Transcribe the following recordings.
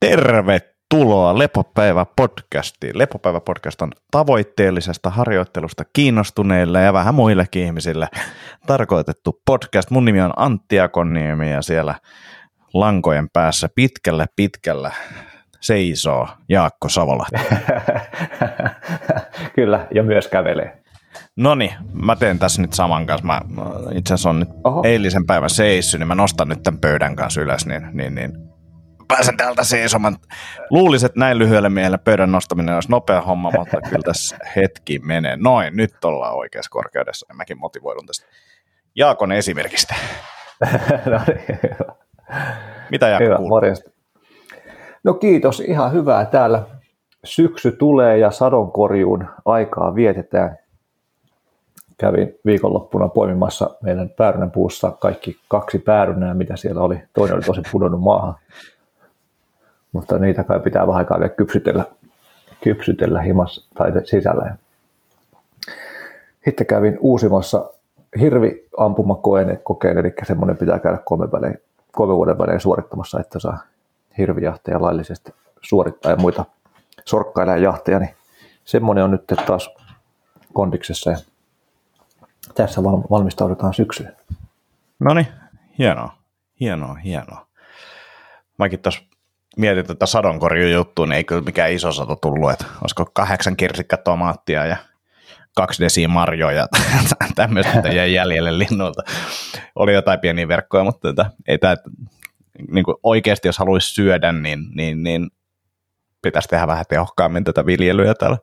Tervetuloa Lepopäivä podcastiin. Lepopäivä podcast on tavoitteellisesta harjoittelusta kiinnostuneille ja vähän muillekin ihmisille tarkoitettu podcast. Mun nimi on Antti Akoniemi ja siellä lankojen päässä pitkällä pitkällä seisoo Jaakko Savola. Kyllä, ja myös kävelee. No niin, mä teen tässä nyt saman kanssa. Mä, itse asiassa on nyt Oho. eilisen päivän seissy, niin mä nostan nyt tämän pöydän kanssa ylös, niin, niin, niin pääsen täältä seisomaan. Luulisin, että näin lyhyelle miehelle pöydän nostaminen olisi nopea homma, mutta kyllä tässä hetki menee. Noin, nyt ollaan oikeassa korkeudessa ja mäkin motivoidun tästä Jaakon esimerkistä. no niin, Mitä Jaakko hyvä, kuuluu? Morjesta. No kiitos, ihan hyvää täällä. Syksy tulee ja sadonkorjuun aikaa vietetään. Kävin viikonloppuna poimimassa meidän päärynän kaikki kaksi päärynää, mitä siellä oli. Toinen oli tosi pudonnut maahan mutta niitä kai pitää vähän aikaa kypsytellä, kypsytellä himas tai sisällä. Sitten kävin uusimassa hirvi ampumakokeen, kokeen, eli semmoinen pitää käydä kolme, välein, kolme vuoden välein suorittamassa, että saa hirvijahteja laillisesti suorittaa ja muita sorkkailla jahteja, niin semmoinen on nyt taas kondiksessa ja tässä valmistaudutaan syksyyn. No niin, hienoa, hienoa, hienoa. Mäkin tuossa mietin tätä sadonkorjujuttua, niin ei kyllä mikään iso sato tullut, että olisiko kahdeksan kirsikkatomaattia ja kaksi desiä marjoja, tämmöistä jäi jäljelle linnulta. Oli jotain pieniä verkkoja, mutta tätä, ei tämä, niin kuin oikeasti jos haluaisi syödä, niin, niin, niin pitäisi tehdä vähän tehokkaammin tätä viljelyä täällä.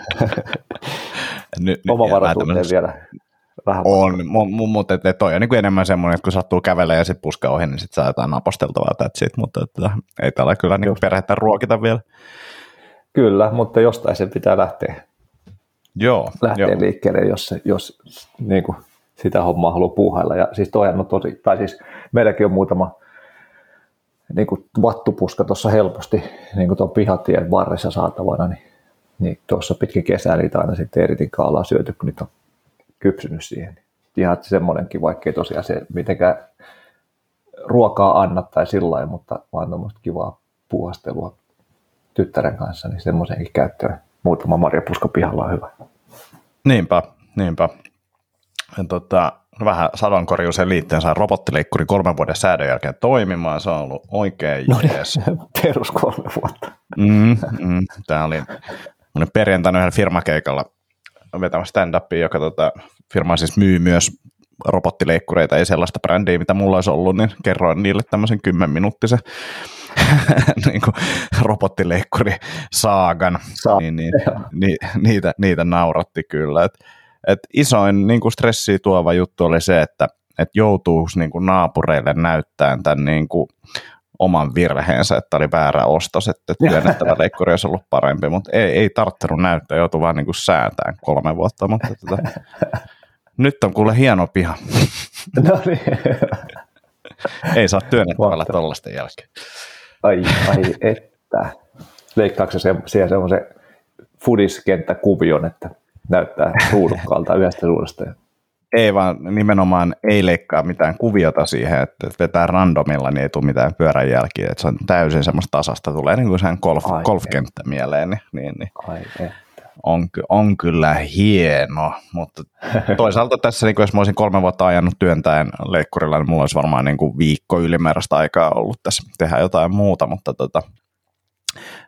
nyt, Omavaraisuuteen vielä vähän. On, mutta et, et toi on niin kuin enemmän semmoinen, että kun sattuu kävellä ja sitten puska ohi, niin sitten saa jotain aposteltavaa that's it, mutta että, ei täällä kyllä niin perhettä ruokita vielä. Kyllä, mutta jostain se pitää lähteä, joo, lähteä joo. liikkeelle, jos, jos niin kuin sitä hommaa haluaa puuhailla. Ja siis toihan on tosi, tai siis meilläkin on muutama niin kuin vattupuska tuossa helposti niin kuin tuon pihatien varressa saatavana, niin, niin tuossa pitkin kesää niitä aina sitten eritin kaalaa syöty, kun niitä on kypsynyt siihen. Ihan semmoinenkin, vaikkei tosiaan se mitenkään ruokaa anna tai sillä mutta vaan tuommoista kivaa puuhastelua tyttären kanssa, niin semmoisenkin käyttöön muutama marjapuska pihalla on hyvä. Niinpä, niinpä. Ja tota, vähän sadonkorjuuseen liittyen saa robottileikkuri kolmen vuoden säädön jälkeen toimimaan. Se on ollut oikein no niin, jees. perus kolme vuotta. Mm, mm, Tämä oli perjantaina yhden firmakeikalla vetämä stand joka tota, firma siis myy myös robottileikkureita, ei sellaista brändiä, mitä mulla olisi ollut, niin kerroin niille tämmöisen 10 minuuttisen niin kuin robottileikkuri saagan, Saa, niin, niin, ni, niitä, niitä nauratti kyllä. Et, et isoin niin kuin stressiä tuova juttu oli se, että et joutuu niin kuin naapureille näyttämään tämän niin kuin oman virheensä, että oli väärä ostos, että työnnettävä leikkuri olisi ollut parempi, mutta ei, ei tarttunut näyttää, joutui vaan niin kuin säätään kolme vuotta, mutta tota, nyt on kuule hieno piha. No niin. ei saa työnnettävällä tuollaisten jälkeen. Ai, ai että. Leikkaako se siellä semmoisen fudiskenttäkuvion, että näyttää ruudukkaalta yhdestä ruudusta ei vaan nimenomaan ei leikkaa mitään kuviota siihen, että vetää randomilla, niin ei tule mitään pyörän jälkiä, että se on täysin semmoista tasasta, tulee niin kuin sen golf, golfkenttä mieleen, niin, niin, niin. Ai on, on kyllä hieno, mutta toisaalta tässä, niin jos mä olisin kolme vuotta ajanut työntäen leikkurilla, niin mulla olisi varmaan niin kuin viikko ylimääräistä aikaa ollut tässä tehdä jotain muuta, mutta tota,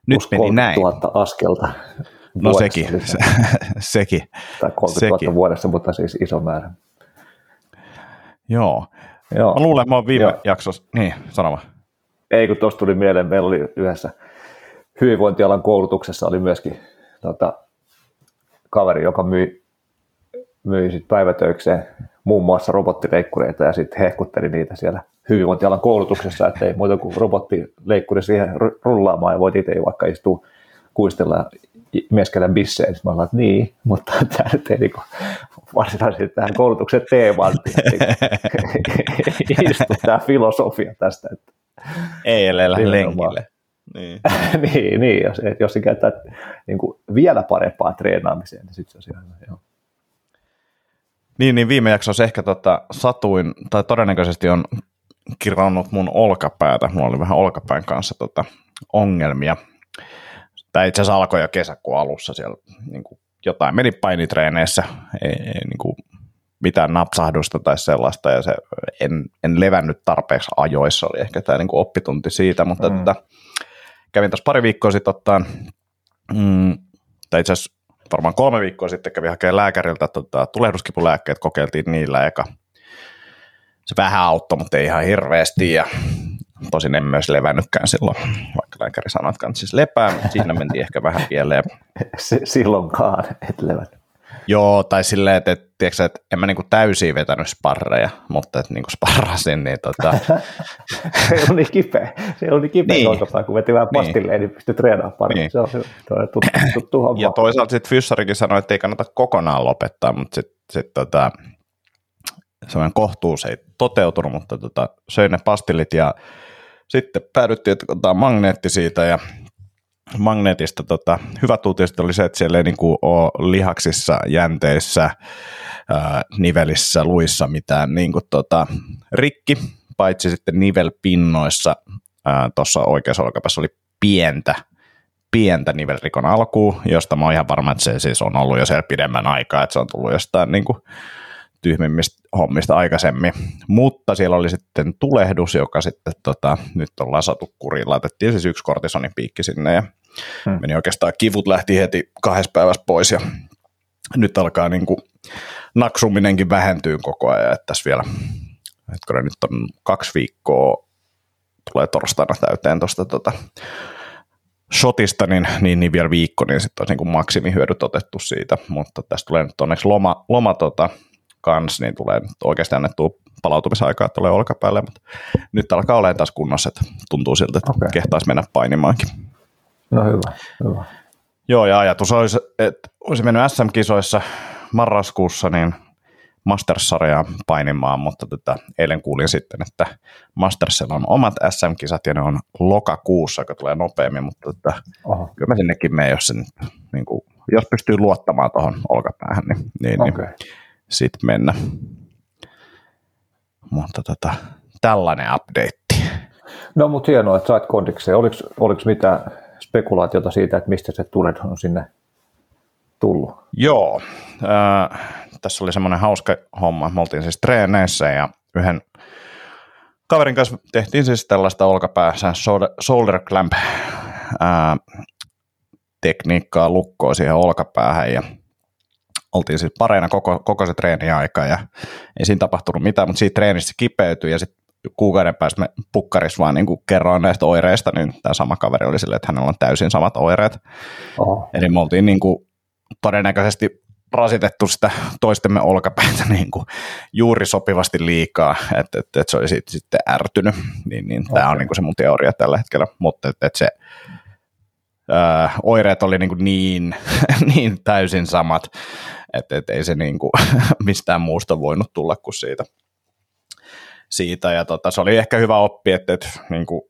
nyt meni näin. 000 askelta. No sekin, se, sekin. Tai 30 000 sekin. vuodessa, mutta siis iso määrä. Joo. Joo. Mä luulen, että mä oon viime Joo. jaksossa, niin, sano vaan. Ei, kun tuossa tuli mieleen, meillä oli yhdessä hyvinvointialan koulutuksessa oli myöskin tota, kaveri, joka myi, myi sit päivätöikseen muun muassa robottileikkureita ja sitten hehkutteli niitä siellä hyvinvointialan koulutuksessa, että ei muuta kuin robottileikkuri siihen rullaamaan ja voit itse vaikka istua kuistella mieskellä bisseen. Mä sanoin, että niin, mutta tämä nyt ei niin varsinaisesti tähän koulutuksen teemaan istu tämä filosofia tästä. Että ei elellä lenkille. Niin. niin, niin, jos, jos se käyttää niin kuin vielä parempaa treenaamiseen, niin sitten se on ihan joo. Niin, niin viime jaksossa ehkä tota, satuin, tai todennäköisesti on kirannut mun olkapäätä. Mulla oli vähän olkapään kanssa tota, ongelmia. Tämä itse asiassa alkoi jo kesäkuun alussa siellä niin kuin jotain meni painitreeneissä, ei, ei niin kuin mitään napsahdusta tai sellaista, ja se, en, en levännyt tarpeeksi ajoissa, oli ehkä tämä niin kuin oppitunti siitä, mutta mm. tota, kävin tässä pari viikkoa sitten ottaa, mm, tai itse asiassa varmaan kolme viikkoa sitten kävin hakemaan lääkäriltä tota, tulehduskipulääkkeet, kokeiltiin niillä eka. Se vähän auttoi, mutta ei ihan hirveästi, ja tosin en myös levännytkään silloin, sanoi, että siis lepää, mutta siinä mentiin ehkä vähän pieleen. Silloinkaan et levännyt. Joo, tai silleen, että, että, tiedätkö, että en mä niinku täysin vetänyt sparreja, mutta että niinku sparrasin, niin tota... se on niin kipeä, se on niin kipeä niin. olkapää, kun veti vähän pastilleen, niin, niin pystyy treenaamaan paremmin. Niin. Se on, se on tuttu, tuttu homma. Ja toisaalta sitten Fyssarikin sanoi, että ei kannata kokonaan lopettaa, mutta sitten sit, tota, sellainen kohtuus ei toteutunut, mutta tota, söin ne pastillit ja sitten päädyttiin, että otetaan magneetti siitä ja magneetista tota, hyvät uutiset oli se, että siellä ei niin kuin ole lihaksissa, jänteissä, ää, nivelissä, luissa mitään niin kuin, tota, rikki, paitsi sitten nivelpinnoissa tuossa oikeassa olkapäässä oli pientä, pientä nivelrikon alkuun, josta mä oon ihan varma, että se siis on ollut jo siellä pidemmän aikaa, että se on tullut jostain niin kuin, tyhmimmistä hommista aikaisemmin. Mutta siellä oli sitten tulehdus, joka sitten tota, nyt on lasatu kuriin. Laitettiin siis yksi kortisonin piikki sinne ja hmm. meni oikeastaan, kivut lähti heti kahdessa päivässä pois ja nyt alkaa niin kuin naksuminenkin vähentyy koko ajan, että tässä vielä, hetkinen, nyt on kaksi viikkoa, tulee torstaina täyteen tuosta tota, shotista, niin, niin, niin vielä viikko, niin sitten olisi niin maksimihyödyt otettu siitä, mutta tästä tulee nyt onneksi loma, loma tota, kans, niin tulee oikeasti annettua palautumisaikaa tulee olkapäälle, mutta nyt alkaa olemaan taas kunnossa, että tuntuu siltä, että okay. kehtaisi mennä painimaankin. No hyvä, hyvä. Joo, ja ajatus olisi, että olisi mennyt SM-kisoissa marraskuussa niin Masters-sarjaa painimaan, mutta tätä, tota, eilen kuulin sitten, että Mastersilla on omat SM-kisat ja ne on lokakuussa, joka tulee nopeammin, mutta tätä, tota, kyllä mä sinnekin menen, jos, sen, niin kuin, jos pystyy luottamaan tuohon olkapäähän, niin, niin, okay. niin sitten mennä. Mutta tota, tällainen update. No mutta hienoa, että sait kondikseen. Oliko, oliko mitään spekulaatiota siitä, että mistä se tulet on sinne tullut? Joo, äh, tässä oli semmoinen hauska homma. Me oltiin siis treeneissä ja yhden kaverin kanssa tehtiin siis tällaista olkapäässä shoulder clamp äh, tekniikkaa lukkoa siihen olkapäähän ja oltiin siis pareina koko, koko se treeniaika ja ei siinä tapahtunut mitään, mutta siitä treenistä kipeytyi ja sitten kuukauden päästä me pukkaris vaan niin kerroin näistä oireista, niin tämä sama kaveri oli silleen, että hänellä on täysin samat oireet. Oho. Eli me oltiin niin kuin todennäköisesti rasitettu sitä toistemme olkapäätä niin kuin juuri sopivasti liikaa, että, että, että se oli siitä sitten ärtynyt. Niin, niin okay. Tämä on niin kuin se mun teoria tällä hetkellä, mutta että, että se ää, oireet oli niin, niin, niin täysin samat, että et ei se niin kuin mistään muusta voinut tulla kuin siitä. siitä. Ja tota, se oli ehkä hyvä oppi, että, että niin kuin,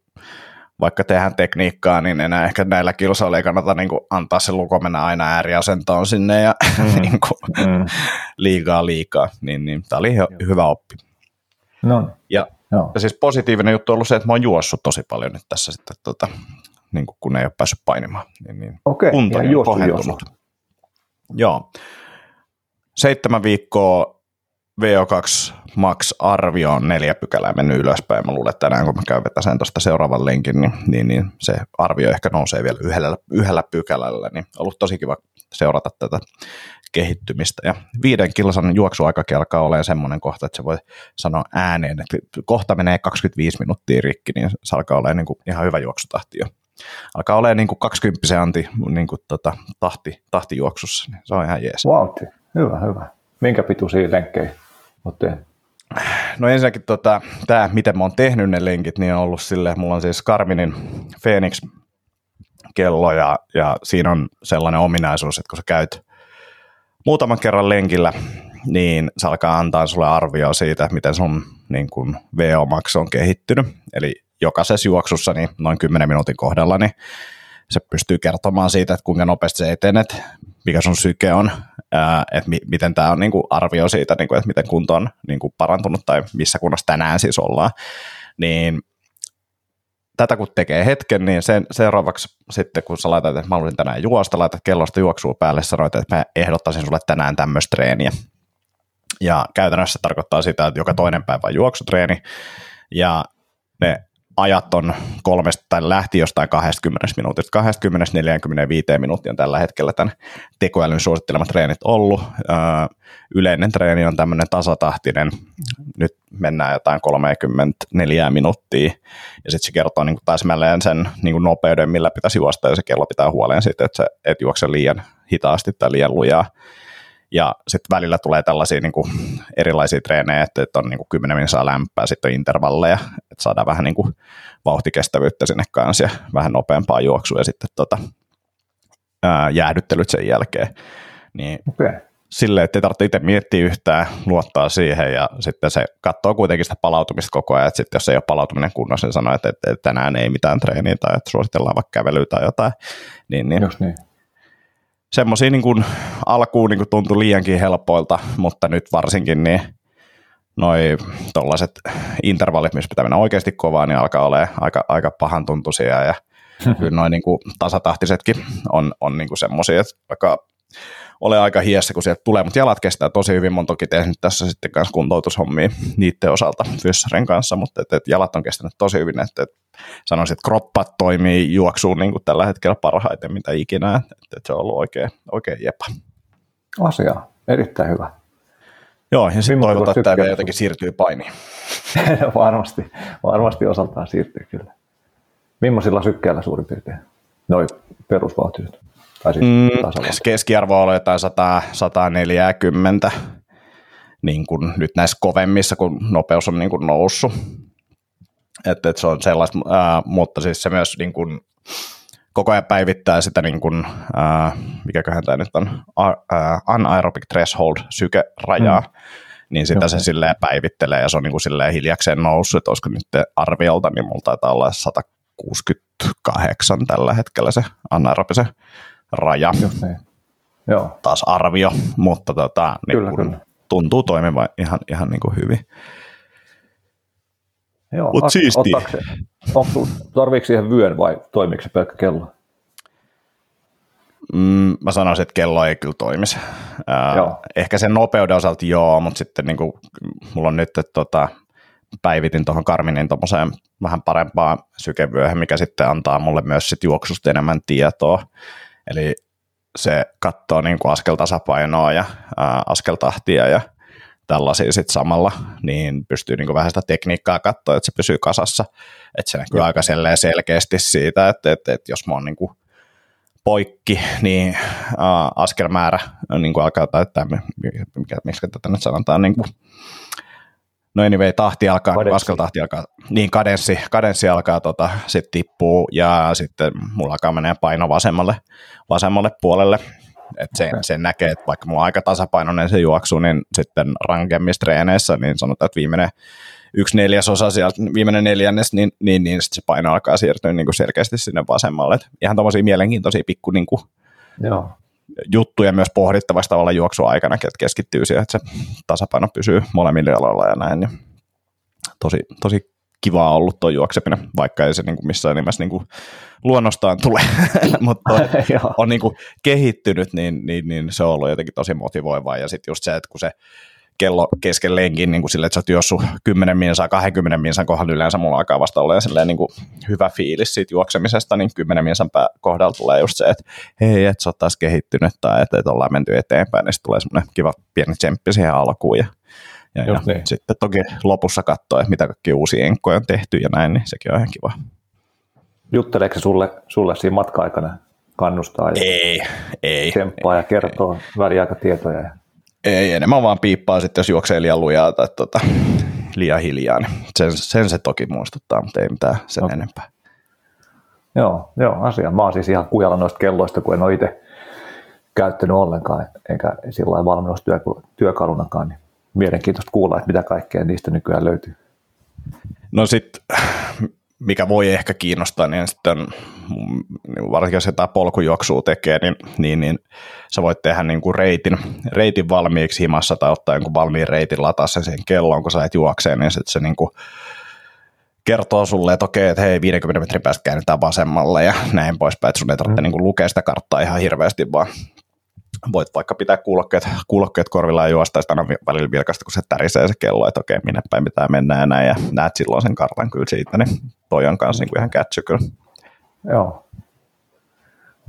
vaikka tehdään tekniikkaa, niin enää ehkä näillä kilsoilla ei kannata niin kuin, antaa se luko mennä aina ääriasentoon sinne ja mm. niin kuin, mm. liikaa liikaa. Niin, niin, tämä oli hy- hyvä oppi. No. Ja, ja siis positiivinen juttu on ollut se, että mä oon juossut tosi paljon nyt tässä sitten, tota, niin kuin, kun ei ole päässyt painimaan. Niin, niin Okei, kunto on kohentunut. Joo seitsemän viikkoa VO2 Max-arvio on neljä pykälää mennyt ylöspäin. Mä luulen, että tänään kun mä käyn vetämään tuosta seuraavan linkin, niin, niin, niin, se arvio ehkä nousee vielä yhdellä, yhdellä pykälällä. Niin ollut tosi kiva seurata tätä kehittymistä. Ja viiden kilsan juoksuaikakin alkaa olemaan semmoinen kohta, että se voi sanoa ääneen, että kohta menee 25 minuuttia rikki, niin se alkaa olemaan niin kuin ihan hyvä juoksutahti jo. Alkaa olemaan niin kuin 20 anti niin kuin tota, tahti, tahtijuoksussa, niin se on ihan jees. Vauhti. Hyvä, hyvä. Minkä pituisia lenkkejä olette No ensinnäkin tota, tämä, miten mä oon tehnyt ne lenkit, niin on ollut sille, mulla on siis Karminin Phoenix kello ja, ja siinä on sellainen ominaisuus, että kun sä käyt muutaman kerran lenkillä, niin se alkaa antaa sulle arvio siitä, miten sun niin kun VO-max on kehittynyt. Eli jokaisessa juoksussa niin noin 10 minuutin kohdalla, niin se pystyy kertomaan siitä, että kuinka nopeasti sä etenet, mikä sun syke on, että mi- miten tämä on niin kuin arvio siitä, niin kuin, että miten kunto on niin kuin parantunut tai missä kunnossa tänään siis ollaan. niin tätä kun tekee hetken, niin sen, seuraavaksi sitten kun sä laitat, että mä haluaisin tänään juosta, laitat kellosta juoksua päälle, sanoit, että mä ehdottaisin sulle tänään tämmöistä treeniä. Ja käytännössä tarkoittaa sitä, että joka toinen päivä on juoksutreeni, ja ne ajat on kolmesta, tai lähti jostain 20 minuutista. 20-45 minuuttia on tällä hetkellä tämän tekoälyn suosittelemat treenit ollut. yleinen treeni on tämmöinen tasatahtinen, nyt mennään jotain 34 minuuttia, ja sitten se kertoo niin täsmälleen sen niin nopeuden, millä pitäisi juosta, ja se kello pitää huoleen siitä, että et juokse liian hitaasti tai liian lujaa. Ja sitten välillä tulee tällaisia niin kuin erilaisia treenejä, että, että on niin kuin 10 minuuttia lämpää, sitten on intervalleja, että saadaan vähän niin kuin vauhtikestävyyttä sinne kanssa ja vähän nopeampaa juoksua ja sitten tota, ää, jäähdyttelyt sen jälkeen. Niin okay. Silleen, että ei tarvitse itse miettiä yhtään, luottaa siihen ja sitten se katsoo kuitenkin sitä palautumista koko ajan, että sitten jos ei ole palautuminen kunnossa, niin sanoo, että, että, että tänään ei mitään treeniä tai että suositellaan vaikka kävelyä tai jotain. Niin, niin, Just niin semmoisia niin alkuun niin kuin tuntui liiankin helpoilta, mutta nyt varsinkin niin noi tollaiset intervallit, missä pitää mennä oikeasti kovaa, niin alkaa olla aika, aika pahan tuntuisia ja kyllä noin niin tasatahtisetkin on, on niin semmoisia, että vaikka ole aika hiessä, kun sieltä tulee, mutta jalat kestää tosi hyvin. Mun toki tehnyt tässä sitten kanssa kuntoutushommia niiden osalta Fyssaren kanssa, mutta et, et jalat on kestänyt tosi hyvin, että et sanoisin, että kroppat toimii juoksuun niin kuin tällä hetkellä parhaiten mitä ikinä, että et se on ollut oikein, oikein jepa. Asia, erittäin hyvä. Joo, ja sitten toivotaan, että tämä jotenkin siirtyy painiin. varmasti, varmasti osaltaan siirtyy kyllä. Millaisilla sykkeillä suurin piirtein? Noin perusvauhtiset. Tai siis mm, keskiarvo on jotain 100, 140 niin kuin nyt näissä kovemmissa, kun nopeus on niin kuin noussut. Että, että se on sellaista, ää, mutta siis se myös niin kuin, koko ajan päivittää sitä, niin kuin, ää, mikäköhän tämä nyt on, ää, anaerobic threshold sykerajaa, mm. niin sitä Joo. se silleen päivittelee ja se on niin kuin silleen hiljakseen noussut, että olisiko nyt arviolta, niin mulla taitaa olla 168 tällä hetkellä se anaerobisen raja. Just niin. Joo. Taas arvio, mutta tota, niin kyllä, kun kyllä. tuntuu toimivan ihan, ihan niin kuin hyvin. Joo, Mut siistiä. Tarviiko siihen vyön vai toimiiko se pelkkä kello? Mm, mä sanoisin, että kello ei kyllä toimisi. Ää, ehkä sen nopeuden osalta joo, mutta sitten niin kuin, mulla on nyt, että tota, päivitin tuohon Karminin tuommoiseen vähän parempaan sykevyöhön, mikä sitten antaa mulle myös sit juoksusta enemmän tietoa. Eli se katsoo niin kuin askeltasapainoa ja ää, askeltahtia ja tällaisia sitten samalla, niin pystyy niin kuin vähän sitä tekniikkaa katsoa, että se pysyy kasassa. Että se näkyy aika selkeästi siitä, että, että, että jos mä oon niin kuin poikki, niin ää, askelmäärä niin kuin alkaa, tai mikä, miksi tätä nyt sanotaan, niin kuin, no anyway, tahti alkaa, kadenssi. askeltahti alkaa, niin kadenssi, kadenssi alkaa tota, sitten tippuu ja sitten mulla alkaa menee paino vasemmalle, vasemmalle puolelle. Et sen, okay. sen näkee, että vaikka mulla on aika tasapainoinen se juoksu, niin sitten rankemmissa treeneissä, niin sanotaan, että viimeinen yksi neljäsosa sieltä, viimeinen neljännes, niin, niin, niin sitten se paino alkaa siirtyä niin kuin selkeästi sinne vasemmalle. Et ihan tommosia mielenkiintoisia pikku niin kuin, Joo juttuja myös pohdittavasti tavalla juoksuaikana, että keskittyy siihen, että se tasapaino pysyy molemmilla aloilla ja näin. Ja tosi, tosi kivaa ollut tuo juokseminen, vaikka ei se niin kuin missään nimessä niin kuin luonnostaan tule, mutta on niin kuin kehittynyt, niin, niin, niin, se on ollut jotenkin tosi motivoivaa. Ja sitten just se, että kun se kello kesken lenkin niin kuin sille, että sä oot juossut 10 minsaa, 20 minsan kohdalla yleensä mulla alkaa vasta olla silleen niin kuin hyvä fiilis siitä juoksemisesta, niin 10 minsan kohdalla tulee just se, että hei, että sä oot taas kehittynyt tai että, että ollaan menty eteenpäin, niin sitten tulee semmoinen kiva pieni tsemppi siihen alkuun ja, ja, ja niin. sitten toki lopussa katsoa, että mitä kaikki uusia enkkoja on tehty ja näin, niin sekin on ihan kiva. Jutteleeko se sulle, sulle siinä matka-aikana kannustaa ja ei, ei, tsemppaa ja kertoo väliaikatietoja ja ei, enemmän vaan piippaa sitten, jos juoksee liian lujaa tai tota, liian hiljaa. Niin sen, sen, se toki muistuttaa, mutta ei mitään sen okay. enempää. Joo, joo, asia. Mä oon siis ihan kujalla noista kelloista, kun en ole itse käyttänyt ollenkaan, enkä sillä lailla valmennustyökalunakaan. Niin mielenkiintoista kuulla, että mitä kaikkea niistä nykyään löytyy. No sitten mikä voi ehkä kiinnostaa, niin sitten niin varsinkin jos jotain polkujuoksua tekee, niin, niin, niin sä voit tehdä niin kuin reitin, reitin valmiiksi himassa tai ottaa jonkun valmiin reitin, lataa sen siihen kelloon, kun sä et juokseen, niin sitten se niin kuin kertoo sulle, että okei, että hei 50 metrin päästä käännetään vasemmalle ja näin poispäin, että sun ei tarvitse mm. niin lukea sitä karttaa ihan hirveästi, vaan voit vaikka pitää kuulokkeet, kuulokkeet korvilla ja juosta ja aina välillä vilkasta, kun se tärisee se kello, että okei, minne päin pitää mennä ja näin, ja näet silloin sen kartan kyllä siitä, niin toi on kanssa niin ihan kätsy kyllä. Joo.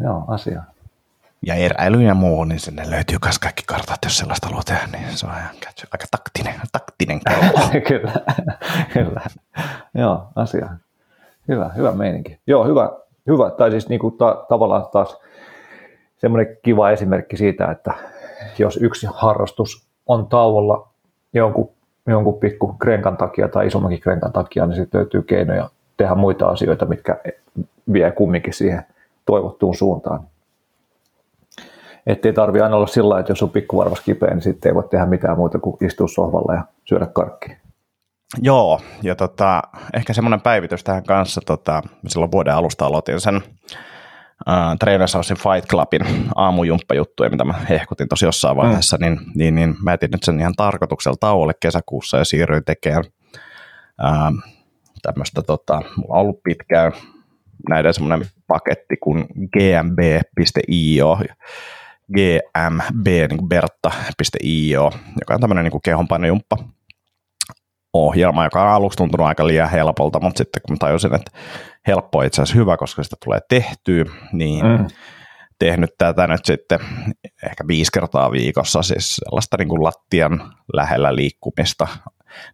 Joo, asia. Ja eräily ja muu, niin sinne löytyy myös kaikki kartat, jos sellaista haluaa tehdä, niin se on ihan kätsy. aika taktinen, taktinen kello. kyllä, kyllä. Joo, asia. Hyvä, hyvä meininki. Joo, hyvä, hyvä. Tai siis niin kuin ta- tavallaan taas semmoinen kiva esimerkki siitä, että jos yksi harrastus on tauolla jonkun, jonkun pikku krenkan takia tai isommankin krenkan takia, niin sitten löytyy keinoja tehdä muita asioita, mitkä vie kumminkin siihen toivottuun suuntaan. Että ei tarvi aina olla sillä että jos on pikkuvarvas kipeä, niin sitten ei voi tehdä mitään muuta kuin istua sohvalla ja syödä karkkia. Joo, ja tota, ehkä semmoinen päivitys tähän kanssa, tota, silloin vuoden alusta aloitin sen äh, Trainers Housein Fight Clubin aamujumppajuttuja, mitä mä hehkutin tosi jossain mm. vaiheessa, mm. niin, niin, niin mä etin nyt sen ihan tarkoituksella tauolle kesäkuussa ja siirryin tekemään äh, tämmöistä, tota, mulla on ollut pitkään näiden semmoinen paketti kuin gmb.io, gmb, niin kuin bertta.io, joka on tämmöinen niin kehonpainojumppa ohjelma, joka on aluksi tuntunut aika liian helpolta, mutta sitten kun tajusin, että helppo on itse asiassa hyvä, koska sitä tulee tehtyä, niin mm. tehnyt tätä nyt sitten ehkä viisi kertaa viikossa, siis sellaista niin kuin lattian lähellä liikkumista,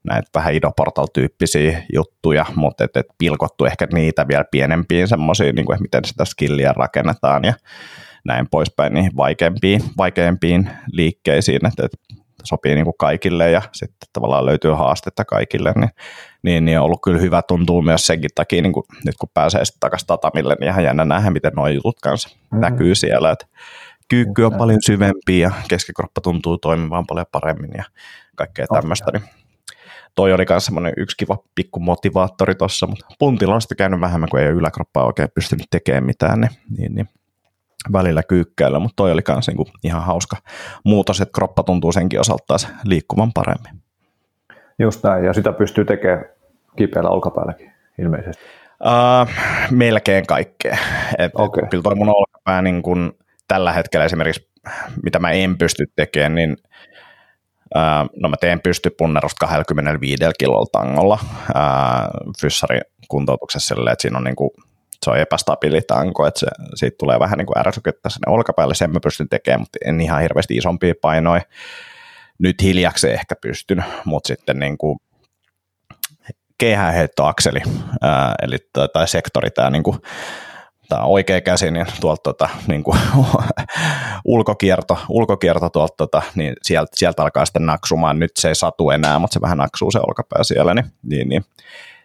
näitä vähän idoportal-tyyppisiä juttuja, mutta et, et pilkottu ehkä niitä vielä pienempiin semmoisiin, niin kuin, miten sitä skilliä rakennetaan ja näin poispäin, niin vaikeampiin, vaikeampiin liikkeisiin, että, että sopii niin kuin kaikille ja sitten tavallaan löytyy haastetta kaikille, niin, niin, niin on ollut kyllä hyvä tuntuu myös senkin takia, niin kuin nyt kun pääsee sitten takaisin tatamille, niin ihan jännä nähdä, miten nuo jutut kanssa mm-hmm. näkyy siellä, että kyykky on paljon syvempi ja keskikroppa tuntuu toimimaan paljon paremmin ja kaikkea tämmöistä, niin toi oli myös semmoinen yksi kiva pikku motivaattori tuossa, mutta puntilla on sitten käynyt vähemmän, kun ei ole yläkroppaa oikein pystynyt tekemään mitään, niin, niin, niin välillä kyykkäillä, mutta toi oli myös niinku ihan hauska muutos, että kroppa tuntuu senkin osalta taas liikkuvan paremmin. Just näin, ja sitä pystyy tekemään kipeällä olkapäälläkin ilmeisesti. Uh, melkein kaikkea. Et, okay. Kyllä toi mun olkapää niin kun, tällä hetkellä esimerkiksi, mitä mä en pysty tekemään, niin uh, no mä teen pystypunnerusta 25 kilolla tangolla uh, fyssari kuntoutuksessa silleen, että siinä on niin kuin se on epästabiili tanko, että se, siitä tulee vähän niin kuin ärsykettä sinne olkapäälle, sen mä pystyn tekemään, mutta en ihan hirveästi isompia painoja. Nyt hiljaksi ehkä pystyn, mutta sitten niin kuin keihäänheittoakseli, ää, eli tai, sektori, tämä niin kuin, tämä oikea käsi, niin tuolta tota, niin kuin, ulkokierto, ulkokierto tuolta, tota, niin sieltä, sieltä alkaa sitten naksumaan. Nyt se ei satu enää, mutta se vähän naksuu se olkapää siellä, niin, niin, niin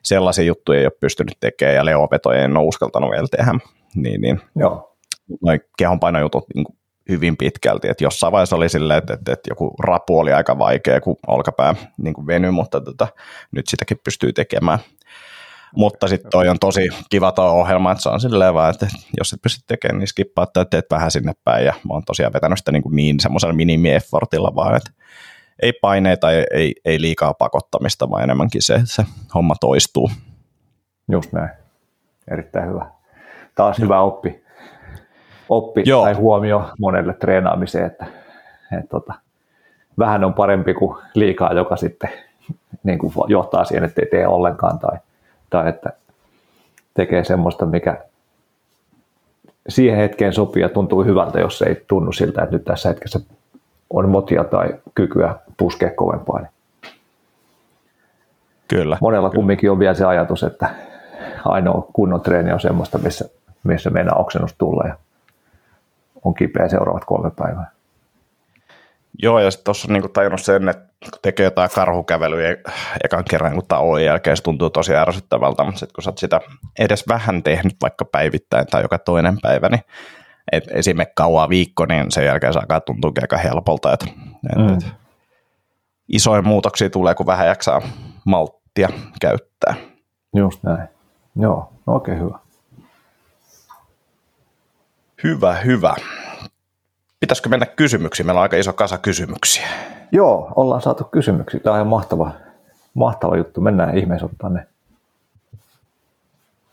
sellaisia juttuja ei ole pystynyt tekemään ja leovetoja en ole uskaltanut vielä tehdä. Niin, niin. Joo. Noin kehonpainojutut niin hyvin pitkälti, että jossain vaiheessa oli silleen, että, että, että joku rapu oli aika vaikea, kun olkapää niin kuin veny, mutta tota, nyt sitäkin pystyy tekemään. Mutta sitten toi on tosi kiva tuo ohjelma, että se on silleen vaan, että jos et pysty tekemään, niin skippaa tai teet vähän sinne päin. Ja mä oon tosiaan vetänyt sitä niin, niin semmoisella minimi-effortilla vaan, että ei paineita, ei, ei, ei liikaa pakottamista, vaan enemmänkin se, se homma toistuu. Just näin. Erittäin hyvä. Taas hyvä oppi, oppi Joo. tai huomio monelle treenaamiseen, että, että tota, vähän on parempi kuin liikaa, joka sitten niin kuin johtaa siihen, että ei tee ollenkaan tai, tai että tekee semmoista, mikä siihen hetkeen sopii ja tuntuu hyvältä, jos ei tunnu siltä, että nyt tässä hetkessä on motia tai kykyä puskea kovempaa. Niin kyllä. Monella kyllä. kumminkin on vielä se ajatus, että ainoa kunnon treeni on semmoista, missä, missä meidän oksennus tulee ja on kipeä seuraavat kolme päivää. Joo, ja sitten tuossa on niinku tajunnut sen, että kun tekee jotain karhukävelyä ekan kerran, kun tauon jälkeen se tuntuu tosi ärsyttävältä, mutta sitten kun sä oot sitä edes vähän tehnyt vaikka päivittäin tai joka toinen päivä, niin et esimerkiksi kauan viikko, niin sen jälkeen se alkaa tuntua aika helpolta, että et, mm. et, isoja muutoksia tulee, kun vähän jaksaa malttia käyttää. Just näin. Joo, oikein hyvä. Hyvä, hyvä. Pitäisikö mennä kysymyksiin? Meillä on aika iso kasa kysymyksiä. Joo, ollaan saatu kysymyksiä. Tämä on ihan mahtava, mahtava juttu. Mennään ihmeessä ottaa ne.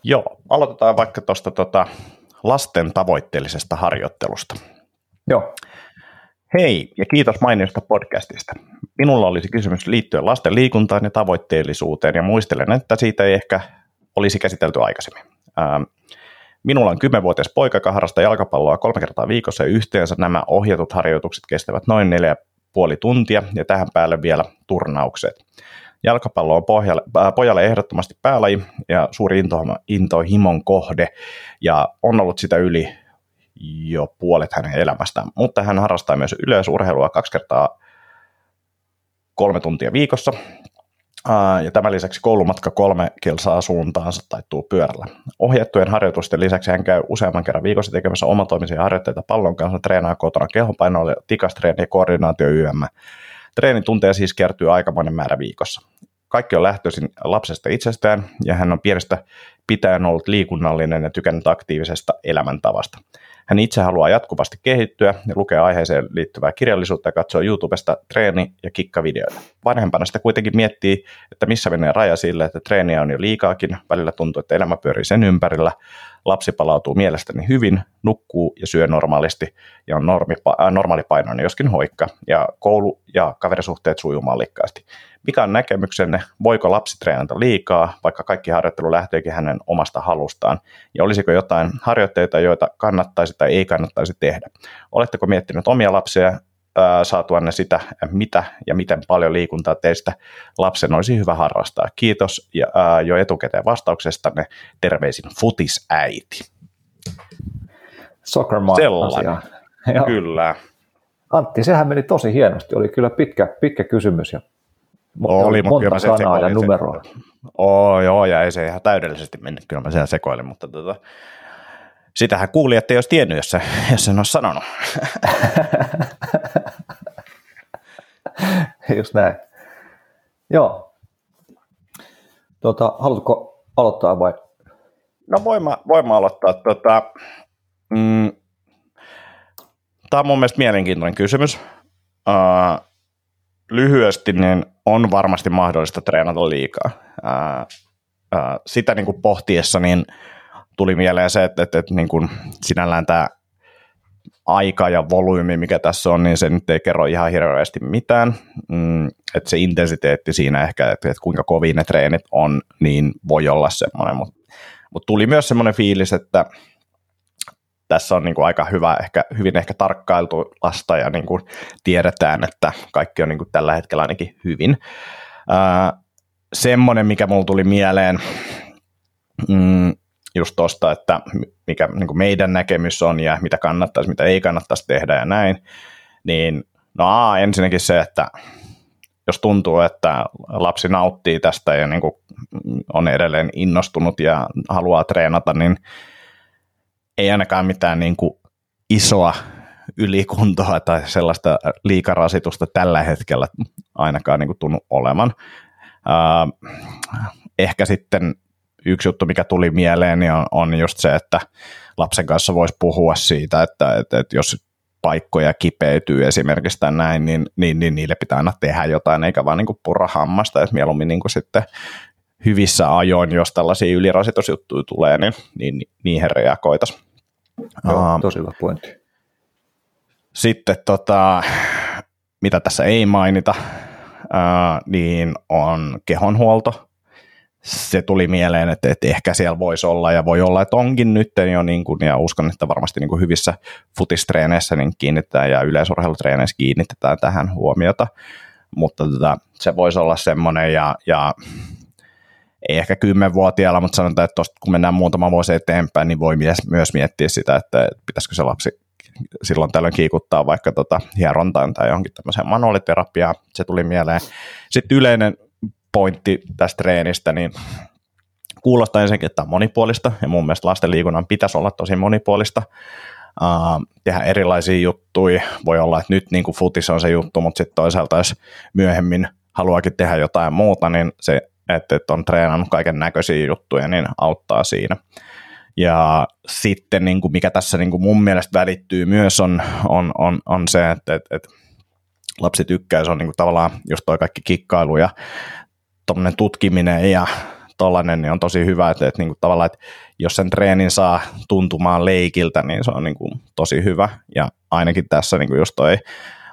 Joo, aloitetaan vaikka tuosta tota lasten tavoitteellisesta harjoittelusta. Joo. Hei ja kiitos mainiosta podcastista. Minulla olisi kysymys liittyen lasten liikuntaan ja tavoitteellisuuteen ja muistelen, että siitä ei ehkä olisi käsitelty aikaisemmin. Ähm, minulla on 10-vuotias poika, joka harrastaa jalkapalloa kolme kertaa viikossa ja yhteensä nämä ohjatut harjoitukset kestävät noin neljä puoli tuntia ja tähän päälle vielä turnaukset. Jalkapallo on pohjalle, äh, pojalle ehdottomasti päälaji ja suuri into, intohimon kohde ja on ollut sitä yli jo puolet hänen elämästään, mutta hän harrastaa myös yleisurheilua kaksi kertaa kolme tuntia viikossa. Ja tämän lisäksi koulumatka kolme kilsaa suuntaansa taittuu pyörällä. Ohjattujen harjoitusten lisäksi hän käy useamman kerran viikossa tekemässä omatoimisia harjoitteita pallon kanssa, treenaa kotona kehonpainoille, tikastreeni koordinaatio YM. Treenitunteja siis kertyy aikamoinen määrä viikossa. Kaikki on lähtöisin lapsesta itsestään ja hän on pienestä pitäen ollut liikunnallinen ja tykännyt aktiivisesta elämäntavasta. Hän itse haluaa jatkuvasti kehittyä ja lukea aiheeseen liittyvää kirjallisuutta ja katsoo YouTubesta treeni- ja kikkavideoita. Vanhempana sitä kuitenkin miettii, että missä menee raja sille, että treeniä on jo liikaakin, välillä tuntuu, että elämä pyörii sen ympärillä, lapsi palautuu mielestäni hyvin, nukkuu ja syö normaalisti ja on normi, äh, normaalipainoinen, joskin hoikka, ja koulu- ja kaverisuhteet sujuu mallikkaasti. Mikä on näkemyksenne, voiko lapsi treenata liikaa, vaikka kaikki harjoittelu lähteekin hänen omasta halustaan? Ja olisiko jotain harjoitteita, joita kannattaisi tai ei kannattaisi tehdä? Oletteko miettinyt omia lapsia saatuanne sitä, mitä ja miten paljon liikuntaa teistä lapsen olisi hyvä harrastaa. Kiitos ja, ää, jo etukäteen vastauksestanne. Terveisin futisäiti. Soccer asia. Kyllä. Antti, sehän meni tosi hienosti. Oli kyllä pitkä, pitkä kysymys ja oli, mutta kyllä mä sen sanaa ja numeroa. Oo, joo, ja ei se ihan täydellisesti mennyt, kyllä mä sen sekoilin, mutta tota, sitähän kuuli, että ei olisi tiennyt, jos, se, jos sen olisi sanonut. Just näin. Joo. Tota, haluatko aloittaa vai? No voin mä, voin mä aloittaa. Tota, mm, Tämä on mun mielestä mielenkiintoinen kysymys. Uh, lyhyesti, niin on varmasti mahdollista treenata liikaa. Ää, ää, sitä niin kuin pohtiessa niin tuli mieleen se, että, että, että niin kuin sinällään tämä aika ja volyymi, mikä tässä on, niin se nyt ei kerro ihan hirveästi mitään. Mm, että se intensiteetti siinä ehkä, että, että kuinka kovin ne treenit on, niin voi olla semmoinen. Mutta mut tuli myös semmoinen fiilis, että tässä on niin kuin aika hyvä, ehkä, hyvin ehkä tarkkailtu lasta ja niin kuin tiedetään, että kaikki on niin kuin tällä hetkellä ainakin hyvin. Ää, semmoinen, mikä mulla tuli mieleen mm, just tuosta, että mikä niin meidän näkemys on ja mitä kannattaisi, mitä ei kannattaisi tehdä ja näin, niin no a, ensinnäkin se, että jos tuntuu, että lapsi nauttii tästä ja niin on edelleen innostunut ja haluaa treenata, niin ei ainakaan mitään niin kuin isoa ylikuntoa tai sellaista liikarasitusta tällä hetkellä ainakaan niin kuin tunnu olevan. Ehkä sitten yksi juttu, mikä tuli mieleen, niin on, on just se, että lapsen kanssa voisi puhua siitä, että, että, että jos paikkoja kipeytyy esimerkiksi tai näin, niin, niin, niin niille pitää aina tehdä jotain, eikä vaan niin kuin purra hammasta, että mieluummin niin kuin sitten hyvissä ajoin, jos tällaisia ylirasitusjuttuja tulee, niin, niin niihin reagoitaisiin. Joo, tosi hyvä pointti. Sitten tota, mitä tässä ei mainita, ää, niin on kehonhuolto. Se tuli mieleen, että, että ehkä siellä voisi olla ja voi olla, että onkin nyt jo, niin kuin, ja uskon, että varmasti niin kuin hyvissä futistreeneissä niin kiinnitetään ja yleisurheilutreeneissä kiinnitetään tähän huomiota, mutta tota, se voisi olla semmoinen ja, ja ei ehkä kymmenvuotiaalla, mutta sanotaan, että tosta, kun mennään muutama vuosi eteenpäin, niin voi myös miettiä sitä, että pitäisikö se lapsi silloin tällöin kiikuttaa vaikka tota hierontaan tai johonkin tämmöiseen manuaaliterapiaan. Se tuli mieleen. Sitten yleinen pointti tästä treenistä, niin kuulostaa ensinnäkin, että on monipuolista, ja mun mielestä lasten liikunnan pitäisi olla tosi monipuolista. Uh, tehdä erilaisia juttuja. Voi olla, että nyt niin kuin futis on se juttu, mutta sitten toisaalta jos myöhemmin haluakin tehdä jotain muuta, niin se että on treenannut kaiken näköisiä juttuja, niin auttaa siinä. Ja sitten niin kuin mikä tässä niin kuin mun mielestä välittyy myös on, on, on, on se, että, että, että lapsi tykkää, se on niin kuin tavallaan just toi kaikki kikkailu ja tuommoinen tutkiminen ja tollainen, niin on tosi hyvä, että, että niin kuin tavallaan, että jos sen treenin saa tuntumaan leikiltä, niin se on niin kuin tosi hyvä. Ja ainakin tässä niin kuin just toi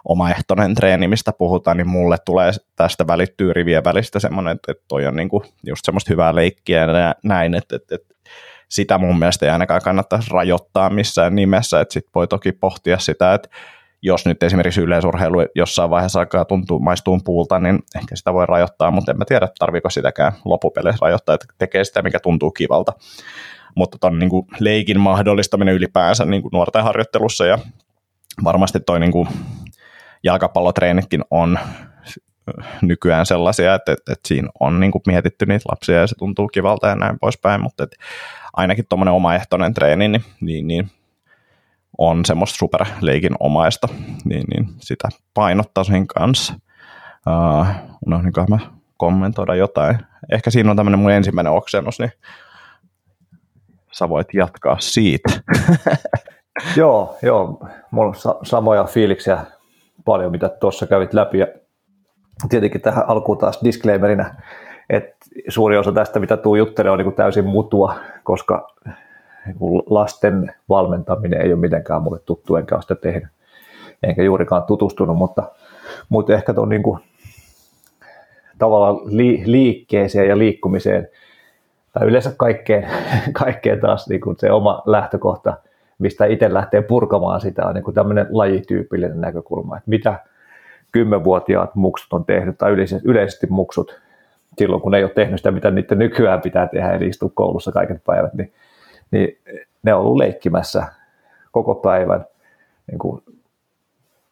omaehtoinen treeni, mistä puhutaan, niin mulle tulee tästä välittyy rivien välistä semmoinen, että, että toi on niin kuin just semmoista hyvää leikkiä ja näin, että, että, että sitä mun mielestä ei ainakaan kannattaisi rajoittaa missään nimessä, että sitten voi toki pohtia sitä, että jos nyt esimerkiksi yleisurheilu jossain vaiheessa alkaa tuntua, maistuu puulta, niin ehkä sitä voi rajoittaa, mutta en mä tiedä, tarviko sitäkään loppupeleissä rajoittaa, että tekee sitä, mikä tuntuu kivalta. Mutta ton niin leikin mahdollistaminen ylipäänsä niin kuin nuorten harjoittelussa ja varmasti toi niin kuin jalkapallotreenitkin on nykyään sellaisia, että, että, että siinä on niin kuin mietitty niitä lapsia ja se tuntuu kivalta ja näin poispäin, mutta että ainakin tuommoinen omaehtoinen treeni, niin, niin, niin on semmoista superleikin omaista, niin, niin sitä painottaisin kanssa. Uh, unohdinkohan mä kommentoida jotain. Ehkä siinä on tämmöinen mun ensimmäinen oksennus, niin sä voit jatkaa siitä. joo, joo. Mulla on sa- samoja fiiliksiä paljon, mitä tuossa kävit läpi. Ja tietenkin tähän alkuun taas disclaimerina, että suuri osa tästä, mitä tuu juttelemaan, on niin täysin mutua, koska lasten valmentaminen ei ole mitenkään mulle tuttu, enkä ole sitä tehnyt, enkä juurikaan tutustunut, mutta, mutta ehkä tuon niin tavallaan li, liikkeeseen ja liikkumiseen, tai yleensä kaikkeen, kaikkeen taas niin kuin se oma lähtökohta, mistä itse lähtee purkamaan sitä, on niin kuin tämmöinen lajityypillinen näkökulma, että mitä kymmenvuotiaat muksut on tehnyt, tai yleisesti, muksut, silloin kun ei ole tehnyt sitä, mitä niiden nykyään pitää tehdä, eli istua koulussa kaiket päivät, niin niin ne on ollut leikkimässä koko päivän niin kuin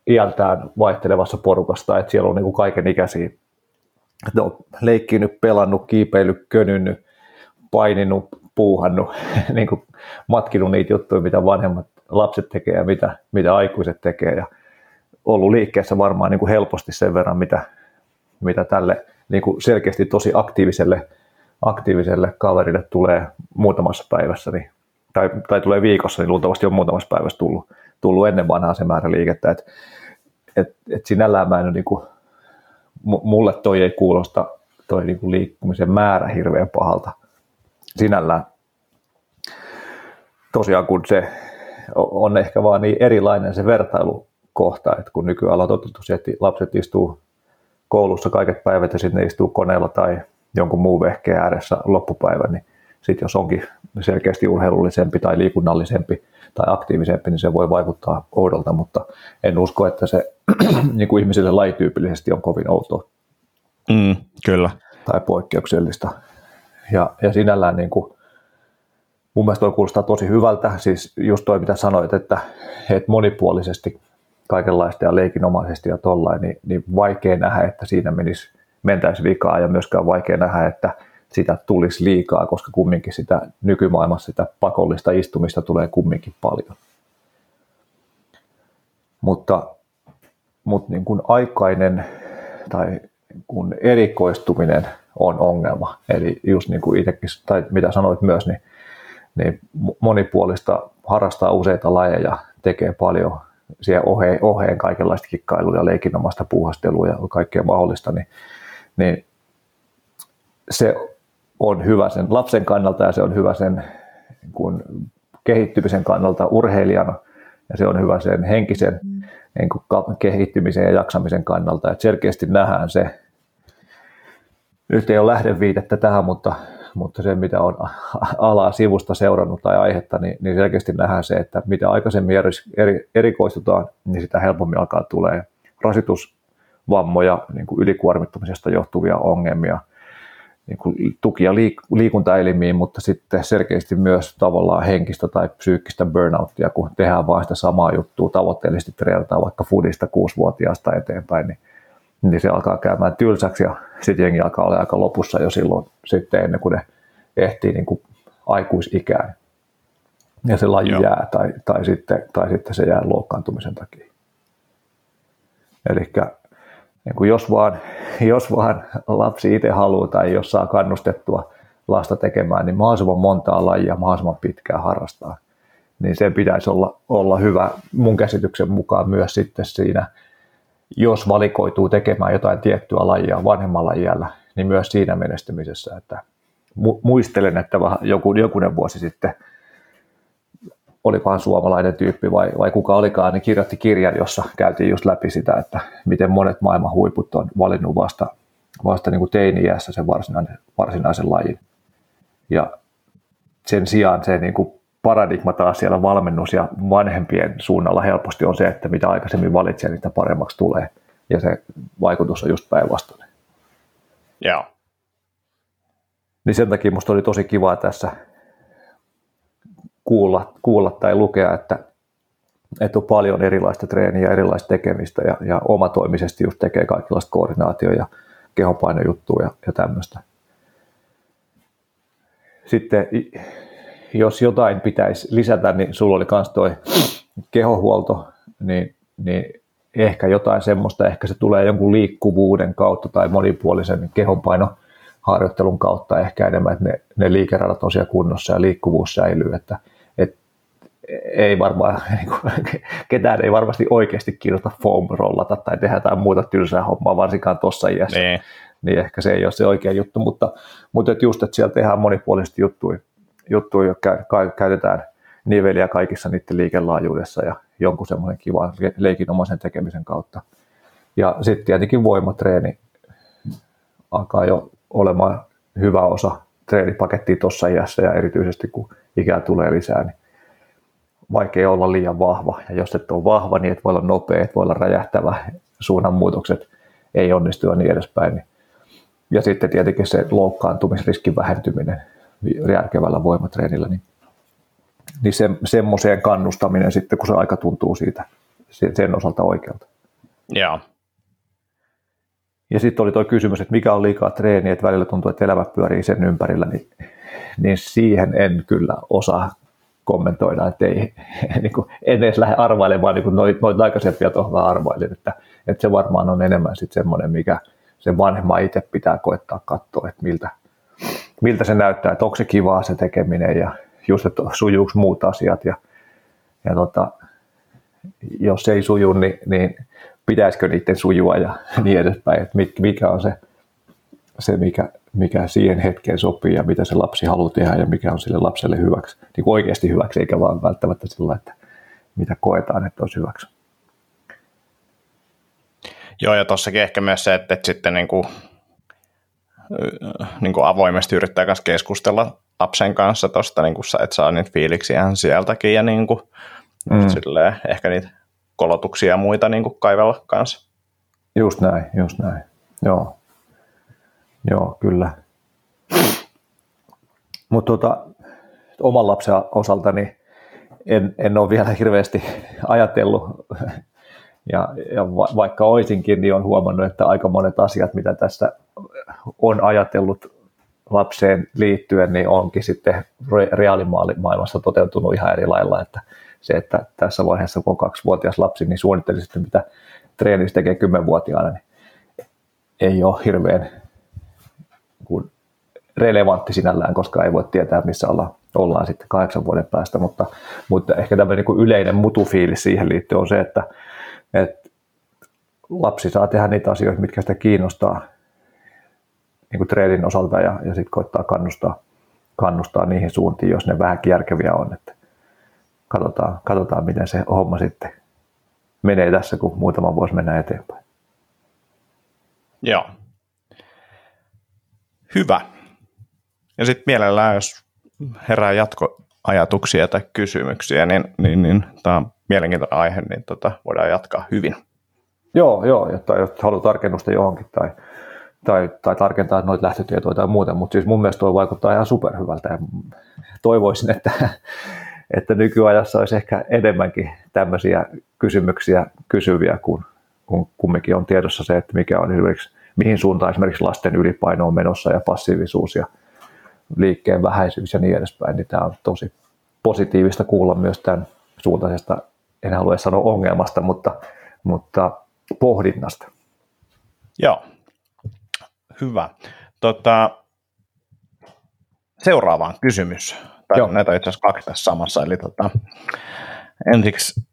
iältään vaihtelevassa porukasta, että siellä on niin kuin kaiken ikäisiä. Ne on leikkinyt, pelannut, kiipeillyt, könynnyt, paininut, puuhannut, niin kuin matkinut niitä juttuja, mitä vanhemmat lapset tekee ja mitä, mitä aikuiset tekee. Ja ollut liikkeessä varmaan niin kuin helposti sen verran, mitä, mitä tälle niin kuin selkeästi tosi aktiiviselle aktiiviselle kaverille tulee muutamassa päivässä, niin, tai, tai tulee viikossa, niin luultavasti on muutamassa päivässä tullut, tullut ennen vanhaa se määrä liikettä. Et, et, et sinällään mä en niin kuin, mulle toi ei kuulosta toi niin kuin liikkumisen määrä hirveän pahalta sinällään. Tosiaan kun se on ehkä vaan niin erilainen se vertailukohta, että kun nykyään on totuttu että lapset istuu koulussa kaiket päivät ja sitten ne istuu koneella tai jonkun muun vehkeen ääressä loppupäivän, niin sitten jos onkin selkeästi urheilullisempi tai liikunnallisempi tai aktiivisempi, niin se voi vaikuttaa oudolta, mutta en usko, että se niin kuin ihmisille lajityypillisesti on kovin outoa. Mm, kyllä. Tai poikkeuksellista. Ja, ja sinällään niin kuin, mun mielestä toi kuulostaa tosi hyvältä, siis just toi mitä sanoit, että, että monipuolisesti kaikenlaista ja leikinomaisesti ja tollain, niin, niin vaikea nähdä, että siinä menisi mentäisi vikaa ja myöskään vaikea nähdä, että sitä tulisi liikaa, koska kumminkin sitä nykymaailmassa sitä pakollista istumista tulee kumminkin paljon. Mutta, mutta niin kuin aikainen tai niin kuin erikoistuminen on ongelma. Eli just niin kuin itsekin, tai mitä sanoit myös, niin, niin monipuolista harrastaa useita lajeja, tekee paljon siihen oheen, oheen kaikenlaista kikkailuja, leikinomasta puuhastelua ja kaikkea mahdollista, niin niin se on hyvä sen lapsen kannalta ja se on hyvä sen niin kuin kehittymisen kannalta urheilijana ja se on hyvä sen henkisen mm. niin kuin kehittymisen ja jaksamisen kannalta. Et selkeästi nähdään se, nyt ei ole lähdeviitettä tähän, mutta, mutta se mitä on alaa sivusta seurannut tai aihetta, niin, niin selkeästi nähdään se, että mitä aikaisemmin eri, eri, erikoistutaan, niin sitä helpommin alkaa tulee rasitus vammoja, niin kuin ylikuormittumisesta johtuvia ongelmia, niin kuin tukia liik- liikuntaelimiin, mutta sitten selkeästi myös tavallaan henkistä tai psyykkistä burnouttia, kun tehdään vain sitä samaa juttua, tavoitteellisesti treenataan vaikka foodista kuusivuotiaasta eteenpäin, niin, niin se alkaa käymään tylsäksi ja sitten jengi alkaa olla aika lopussa jo silloin sitten ennen kuin ne ehtii niin kuin aikuisikään. Ja se laji Joo. jää tai, tai, sitten, tai sitten se jää loukkaantumisen takia. Eli niin jos, vaan, jos vaan lapsi itse haluaa tai jos saa kannustettua lasta tekemään, niin mahdollisimman montaa lajia mahdollisimman pitkään harrastaa. Niin se pitäisi olla, olla hyvä mun käsityksen mukaan myös sitten siinä, jos valikoituu tekemään jotain tiettyä lajia vanhemmalla iällä, niin myös siinä menestymisessä, että mu- muistelen, että joku, jokunen vuosi sitten olikohan suomalainen tyyppi vai, vai kuka olikaan, niin kirjoitti kirjan, jossa käytiin just läpi sitä, että miten monet maailman huiput on valinnut vasta, vasta niin kuin teini-iässä sen varsinaisen, varsinaisen lajin. Ja sen sijaan se niin kuin paradigma taas siellä valmennus ja vanhempien suunnalla helposti on se, että mitä aikaisemmin valitsee, niin paremmaksi tulee. Ja se vaikutus on just päinvastainen. Joo. Niin sen takia musta oli tosi kiva tässä kuulla, kuulla tai lukea, että, että on paljon erilaista treeniä, erilaista tekemistä ja, ja omatoimisesti just tekee kaikenlaista koordinaatio- ja kehonpainojuttua ja, ja tämmöistä. Sitten jos jotain pitäisi lisätä, niin sulla oli myös toi kehohuolto, niin, niin ehkä jotain semmoista, ehkä se tulee jonkun liikkuvuuden kautta tai monipuolisen kehonpainoharjoittelun kautta ehkä enemmän, että ne, ne liikeradat on siellä kunnossa ja liikkuvuus säilyy, että et, ei varmaan, niin kuin, ketään ei varmasti oikeasti kiinnosta foam rollata tai tehdä jotain muuta tylsää hommaa, varsinkaan tuossa iässä. Niin. niin ehkä se ei ole se oikea juttu, mutta, mutta et just, että siellä tehdään monipuolisesti juttuja juttuja, käytetään niveliä kaikissa niiden liikelaajuudessa ja jonkun semmoinen kiva leikinomaisen tekemisen kautta. Ja sitten tietenkin voimatreeni alkaa jo olemaan hyvä osa treenipakettia tuossa iässä ja erityisesti kun ikää tulee lisää, niin vaikea olla liian vahva. Ja jos et ole vahva, niin et voi olla nopea, et voi olla räjähtävä, suunnanmuutokset ei onnistu ja niin edespäin. Ja sitten tietenkin se loukkaantumisriskin vähentyminen järkevällä voimatreenillä, niin, niin se, semmoiseen kannustaminen sitten, kun se aika tuntuu siitä sen osalta oikealta. Joo. Ja sitten oli tuo kysymys, että mikä on liikaa treeniä, että välillä tuntuu, että elämä pyörii sen ympärillä, niin, niin siihen en kyllä osaa kommentoida, että ei, niin kuin, en edes lähde arvailemaan, niin kuin noita noit aikaisempia tuohon arvailin, että, että se varmaan on enemmän sitten semmoinen, mikä sen vanhemman itse pitää koettaa katsoa, että miltä, miltä se näyttää, että onko se kivaa se tekeminen ja just, että sujuuko muut asiat ja, ja tota, jos se ei suju, niin, niin pitäisikö niiden sujua ja niin edespäin, että mikä on se, se mikä, mikä siihen hetkeen sopii ja mitä se lapsi haluaa tehdä ja mikä on sille lapselle hyväksi, niin oikeasti hyväksi, eikä vaan välttämättä sillä, että mitä koetaan, että olisi hyväksi. Joo, ja tuossakin ehkä myös se, että, että sitten niin kuin niin kuin avoimesti yrittää kanssa keskustella lapsen kanssa tuosta, niin kuin, että saa niitä fiiliksiä sieltäkin ja niin kuin, mm. silleen, ehkä niitä kolotuksia ja muita niin kuin kaivella kanssa. Just näin, just näin. Joo, Joo kyllä. Mutta tota, oman lapsen osalta niin en, en ole vielä hirveästi ajatellut ja, ja va, vaikka oisinkin, niin on huomannut, että aika monet asiat, mitä tässä on ajatellut lapseen liittyen, niin onkin sitten reaalimaailmassa toteutunut ihan eri lailla, että se, että tässä vaiheessa, kun on kaksivuotias lapsi, niin suunnitteli sitten, mitä treenistä tekee kymmenvuotiaana, niin ei ole hirveän relevantti sinällään, koska ei voi tietää, missä ollaan, ollaan sitten kahdeksan vuoden päästä, mutta, mutta ehkä tämmöinen niin yleinen mutufiilis siihen liittyen on se, että, että lapsi saa tehdä niitä asioita, mitkä sitä kiinnostaa niin kuin treenin osalta ja, ja sitten koittaa kannustaa, kannustaa niihin suuntiin, jos ne vähän järkeviä on. Että katsotaan, katsotaan, miten se homma sitten menee tässä, kun muutama vuosi mennään eteenpäin. Joo. Hyvä. Ja sitten mielellään, jos herää jatkoajatuksia tai kysymyksiä, niin, niin, niin tämä on mielenkiintoinen aihe, niin tota, voidaan jatkaa hyvin. Joo, joo, jotta jos haluaa tarkennusta johonkin tai, tai, tai tarkentaa noita lähtötietoja tai muuta, mutta siis mun mielestä tuo vaikuttaa ihan superhyvältä ja toivoisin, että, että nykyajassa olisi ehkä enemmänkin tämmöisiä kysymyksiä kysyviä, kun, kun kumminkin on tiedossa se, että mikä on esimerkiksi, mihin suuntaan esimerkiksi lasten ylipaino on menossa ja passiivisuus ja liikkeen vähäisyys ja niin edespäin, niin tämä on tosi positiivista kuulla myös tämän suuntaisesta, en halua sanoa ongelmasta, mutta, mutta pohdinnasta. Joo, hyvä. Tota, seuraavaan kysymys. Tai Joo. näitä on itse asiassa kaksi tässä samassa. Eli tota, ensiksi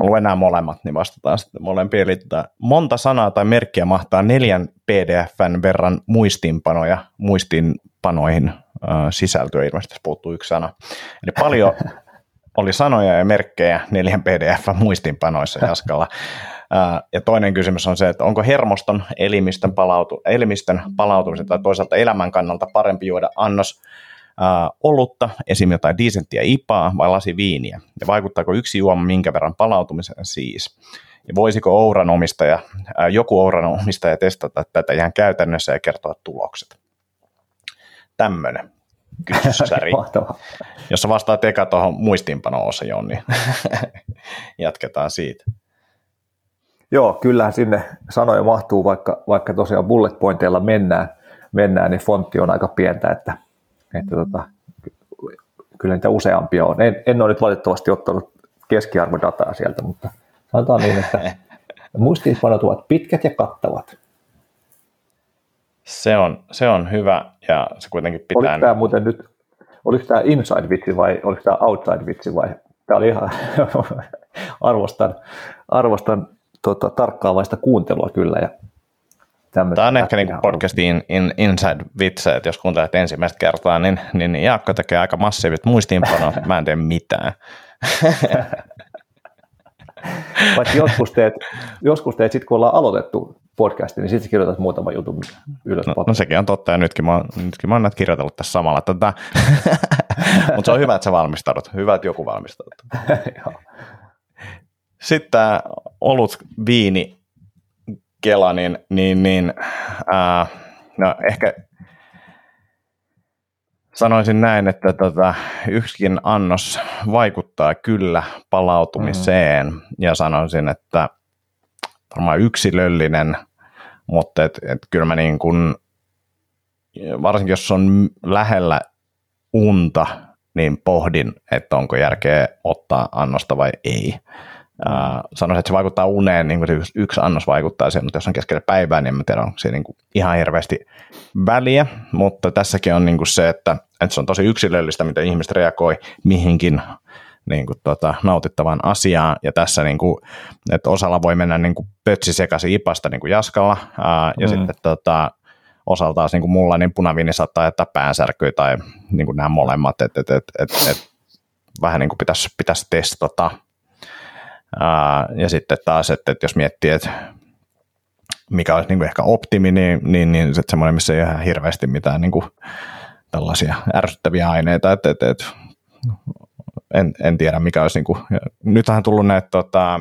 mä luen nämä molemmat, niin vastataan sitten molempia. Eli monta sanaa tai merkkiä mahtaa neljän PDFn verran muistiinpanoja muistiinpanoihin äh, sisältyä, ilmeisesti puuttuu yksi sana. Eli paljon oli sanoja ja merkkejä neljän PDFn muistiinpanoissa Jaskalla. Ja toinen kysymys on se, että onko hermoston elimistön, palautu, elimistön palautumisen tai toisaalta elämän kannalta parempi juoda annos olutta, esim. jotain diisenttiä ipaa vai lasi viiniä? Ja vaikuttaako yksi juoma minkä verran palautumiseen siis? Ja voisiko Ouran omistaja, äh, joku Ouran omistaja testata tätä ihan käytännössä ja kertoa tulokset? Tämmöinen kysymyssäri. Jos vastaat eka tuohon muistiinpano-osioon, niin jatketaan siitä. Joo, kyllähän sinne sanoja mahtuu, vaikka, vaikka tosiaan bullet pointeilla mennään, mennään, niin fontti on aika pientä, että että tota, kyllä niitä useampia on. En, en ole nyt valitettavasti ottanut keskiarvodataa sieltä, mutta sanotaan niin, että muistiinpanot ovat pitkät ja kattavat. Se on, se on hyvä ja se kuitenkin pitää... Oliko tämä muuten nyt, oliko tämä inside-vitsi vai oliko tämä outside-vitsi vai? Tämä oli ihan, arvostan, arvostan tota, tarkkaavaista kuuntelua kyllä ja Tämä on ehkä niin podcastin in, inside vitse, että jos kuuntelet ensimmäistä kertaa, niin, niin, niin Jaakko tekee aika massiivit muistiinpanot, mä en tee mitään. Paitsi joskus teet, joskus teet sitten kun ollaan aloitettu podcasti, niin sitten kirjoitat muutama jutun ylös. No, no, sekin on totta, ja nytkin mä, nytkin mä oon näitä kirjoitellut tässä samalla. Tota, Mutta se on hyvä, että sä valmistaudut. Hyvä, että joku valmistaudut. Sitten tämä olut, viini, Kela, niin, niin, niin ää, no ehkä sanoisin näin, että tota, yksikin annos vaikuttaa kyllä palautumiseen mm. ja sanoisin, että varmaan yksilöllinen, mutta et, et kyllä mä niin kun, varsinkin jos on lähellä unta, niin pohdin, että onko järkeä ottaa annosta vai ei. Uh, sanoisin, että se vaikuttaa uneen, niin kuin se yksi, yksi annos vaikuttaa siihen, mutta jos on keskellä päivää, niin en tiedä, onko se niin kuin ihan hirveästi väliä, mutta tässäkin on niin kuin se, että, että se on tosi yksilöllistä, miten ihmiset reagoi mihinkin niin kuin, tota, nautittavaan asiaan, ja tässä niin kuin, että osalla voi mennä niin kuin pötsi sekaisin ipasta niin kuin jaskalla, uh, ja mm. sitten tota, osalta taas niin kuin mulla, niin punaviini saattaa jättää päänsärkyä tai niin kuin nämä molemmat, että et, et, et, et, vähän niin kuin pitäisi, pitäisi testata, ja sitten taas, että, jos miettii, että mikä olisi niin kuin ehkä optimi, niin, niin, niin se semmoinen, missä ei ole ihan hirveästi mitään niin kuin tällaisia ärsyttäviä aineita, että, että, että en, en tiedä mikä olisi, niin kuin, nythän on tullut näitä tota,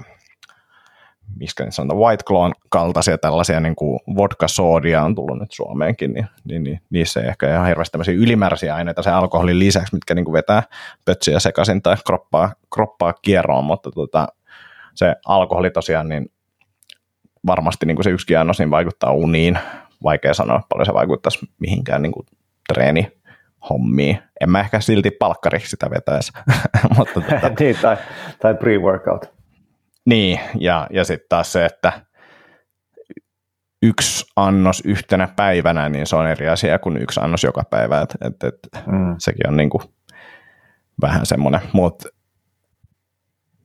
mistä niin sanotaan, White Clawn kaltaisia tällaisia niin kuin vodka-soodia on tullut nyt Suomeenkin, niin, niin, niin niissä ei ehkä ihan hirveästi tämmöisiä ylimääräisiä aineita sen alkoholin lisäksi, mitkä niin kuin vetää pötsiä sekaisin tai kroppaa, kroppaa kierroon, mutta tota, se alkoholi tosiaan, niin varmasti niin kuin se yksi annos niin vaikuttaa uniin. Vaikea sanoa, paljon se vaikuttaisi mihinkään niin kuin treeni hommiin. En mä ehkä silti palkkariksi sitä vetäisi. Mutta tota, niin, tai, tai pre-workout. Niin, ja, ja sitten taas se, että yksi annos yhtenä päivänä, niin se on eri asia kuin yksi annos joka päivä. Et, et, et, mm. Sekin on niin kuin vähän semmoinen, mutta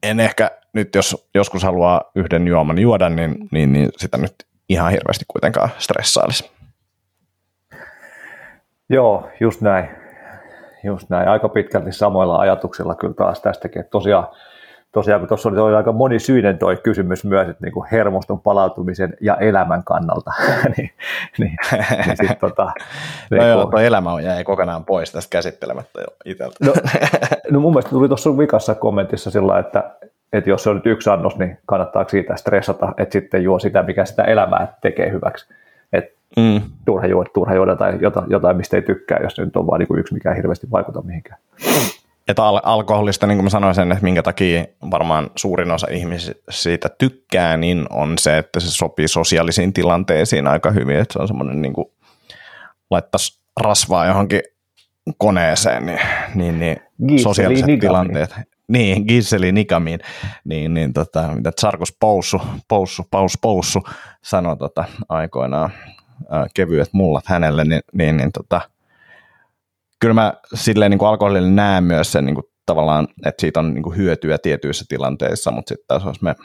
en ehkä nyt jos joskus haluaa yhden juoman juoda, niin, niin, niin sitä nyt ihan hirveästi kuitenkaan stressailisi. Joo, just näin. Just näin. Aika pitkälti samoilla ajatuksilla kyllä taas tästäkin. Että tosiaan, tosiaan kun tuossa oli, oli aika monisyinen toi kysymys myös, että niin kuin hermoston palautumisen ja elämän kannalta, niin, niin, niin sit, tota, no niin joo, tuo elämä jäi kokonaan pois tästä käsittelemättä jo itseltä. No, no mun mielestä tuli tuossa vikassa kommentissa sillä, että, että jos se on nyt yksi annos, niin kannattaako siitä stressata, että sitten juo sitä, mikä sitä elämää tekee hyväksi. Et mm. turha, juoda, turha juoda tai jotain, jotain, mistä ei tykkää, jos nyt on vain niin yksi, mikä ei hirveästi vaikuta mihinkään. Että al- alkoholista, niin kuin mä sanoin sen, että minkä takia varmaan suurin osa ihmisistä siitä tykkää, niin on se, että se sopii sosiaalisiin tilanteisiin aika hyvin, että se on semmoinen niin kuin laittaisi rasvaa johonkin koneeseen, niin, niin, niin sosiaaliset tilanteet, niin, Giseli Nikamin, niin, niin tota, mitä Tsarkus Poussu, Poussu, Paus Poussu sanoi tota, aikoinaan ää, kevyet mullat hänelle, niin, niin, niin tota, kyllä mä silleen niin alkoholille näen myös sen niin kuin tavallaan, että siitä on niin kuin hyötyä tietyissä tilanteissa, mutta sitten jos me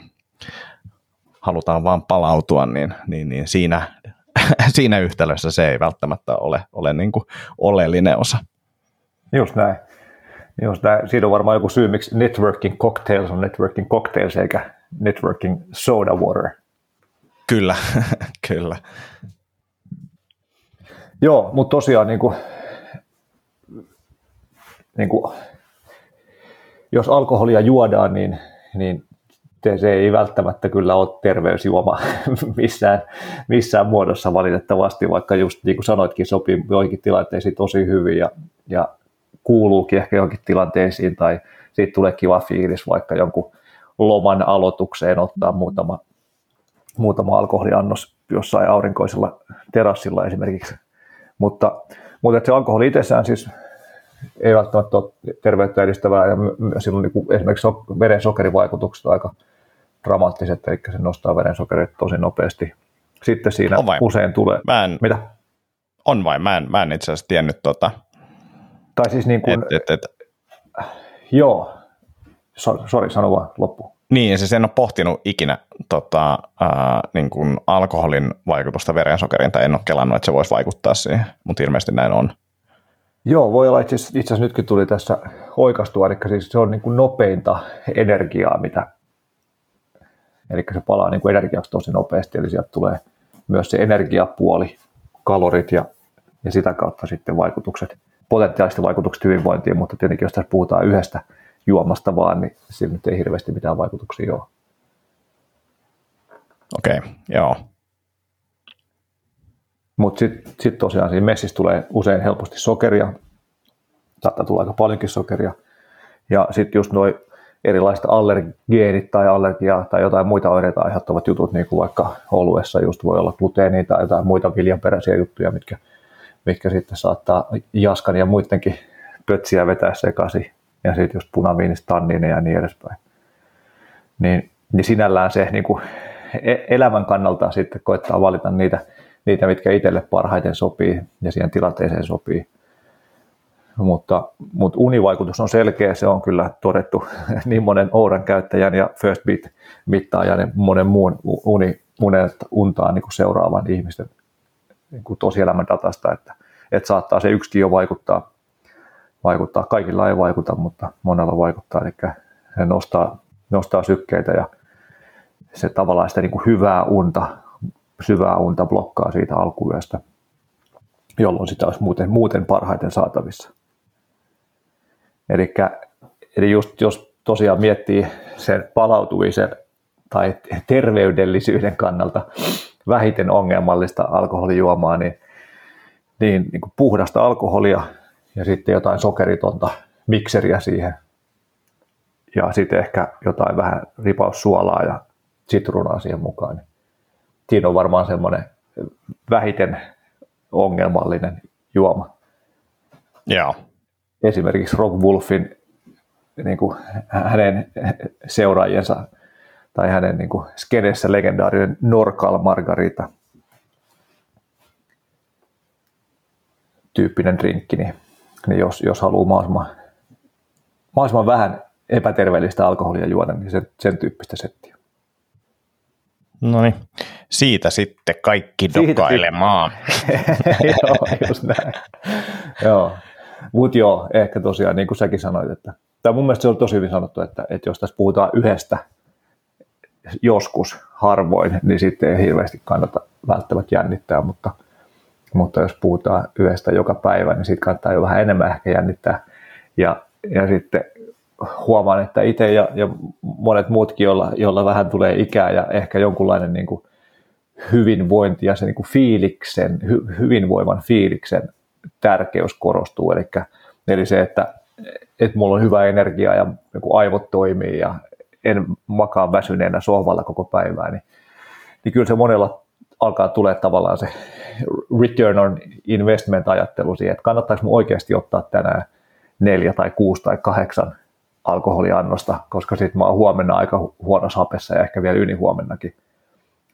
halutaan vaan palautua, niin, niin, niin siinä, siinä yhtälössä se ei välttämättä ole, ole niin kuin oleellinen osa. Just näin. Just näin. Siinä on varmaan joku syy, miksi networking cocktails on networking cocktails eikä networking soda water. Kyllä, kyllä. Joo, mutta tosiaan niin kuin, niin kuin, jos alkoholia juodaan, niin, niin se ei välttämättä kyllä ole terveysjuoma missään, missään muodossa valitettavasti, vaikka just niin kuin sanoitkin, sopii joihinkin tilanteisiin tosi hyvin ja, ja kuuluukin ehkä johonkin tilanteisiin tai siitä tulee kiva fiilis vaikka jonkun loman aloitukseen ottaa muutama, muutama alkoholiannos jossain aurinkoisella terassilla esimerkiksi. Mutta, mutta se alkoholi itsessään siis ei välttämättä ole terveyttä edistävää ja silloin niin esimerkiksi veren sokerivaikutukset aika dramaattiset, eli se nostaa verensokerit tosi nopeasti. Sitten siinä usein tulee... Mä en, Mitä? On vai? Mä en, mä en itse asiassa tiennyt tota. Tai siis niin kuin... Et, et, et. Joo. Sori, sorry, sano vaan loppu. Niin, siis en ole pohtinut ikinä tota, ää, niin kuin alkoholin vaikutusta verensokeriin, tai en ole kelannut, että se voisi vaikuttaa siihen, mutta ilmeisesti näin on. Joo, voi olla itse asiassa nytkin tuli tässä oikastua, eli siis se on niin kuin nopeinta energiaa, mitä, eli se palaa niin kuin energiaksi tosi nopeasti, eli sieltä tulee myös se energiapuoli, kalorit ja, ja sitä kautta sitten vaikutukset, potentiaaliset vaikutukset hyvinvointiin, mutta tietenkin jos tässä puhutaan yhdestä juomasta vaan, niin sillä nyt ei hirveästi mitään vaikutuksia ole. Okei, okay, joo. Mutta sitten sit tosiaan siinä messissä tulee usein helposti sokeria, saattaa tulla aika paljonkin sokeria. Ja sitten just noin erilaiset allergeenit tai allergia tai jotain muita oireita aiheuttavat jutut, niin kuin vaikka oluessa just voi olla gluteenia tai jotain muita viljanperäisiä juttuja, mitkä, mitkä sitten saattaa jaskan ja muidenkin pötsiä vetää sekaisin. Ja sitten just punaviinista tanniineja ja niin edespäin. Niin, niin sinällään se niin kuin e-, elämän kannalta sitten koettaa valita niitä niitä, mitkä itselle parhaiten sopii ja siihen tilanteeseen sopii. Mutta, mutta univaikutus on selkeä, se on kyllä todettu niin monen Ouran käyttäjän ja First Beat mittaajan ja monen muun uni, unet, untaan niin kuin seuraavan ihmisten niin kuin tosielämän datasta, että, että saattaa se yksikin jo vaikuttaa, vaikuttaa. Kaikilla ei vaikuta, mutta monella vaikuttaa, eli se nostaa, nostaa sykkeitä ja se tavallaan sitä niin kuin hyvää unta syvää unta blokkaa siitä alkuyöstä, jolloin sitä olisi muuten, muuten parhaiten saatavissa. Elikkä, eli just jos tosiaan miettii sen palautumisen tai terveydellisyyden kannalta vähiten ongelmallista alkoholijuomaa, niin, niin, niin kuin puhdasta alkoholia ja sitten jotain sokeritonta mikseriä siihen. Ja sitten ehkä jotain vähän ripaus suolaa ja sitruunaa siihen mukaan. Niin siinä on varmaan semmoinen vähiten ongelmallinen juoma. Joo. Esimerkiksi Rob Wolfin niin kuin hänen seuraajiensa tai hänen niin kuin skedessä legendaarinen Norcal Margarita tyyppinen drinkki, niin, niin jos, jos haluaa mahdollisimman, mahdollisimman vähän epäterveellistä alkoholia juoda, niin sen, sen tyyppistä settiä. No niin, siitä sitten kaikki dokailemaan. joo, just näin. joo. Mutta joo, ehkä tosiaan niin kuin säkin sanoit, että tai mun mielestä se on tosi hyvin sanottu, että, että jos tässä puhutaan yhdestä joskus harvoin, niin sitten ei hirveästi kannata välttämättä jännittää, mutta, mutta jos puhutaan yhdestä joka päivä, niin sitten kannattaa jo vähän enemmän ehkä jännittää. Ja, ja sitten huomaan, että itse ja, ja monet muutkin, joilla, joilla vähän tulee ikää ja ehkä jonkunlainen niin kuin hyvinvointi ja se niin kuin fiiliksen, hy, hyvinvoivan fiiliksen tärkeys korostuu. Eli, eli se, että, että mulla on hyvä energia ja niin aivot toimii ja en makaa väsyneenä sohvalla koko päivää, niin, niin kyllä se monella alkaa tulee tavallaan se return on investment ajattelu siihen, että kannattaako mun oikeasti ottaa tänään neljä tai kuusi tai kahdeksan alkoholiannosta, koska sitten mä oon huomenna aika huonossa hapessa ja ehkä vielä ylihuomennakin.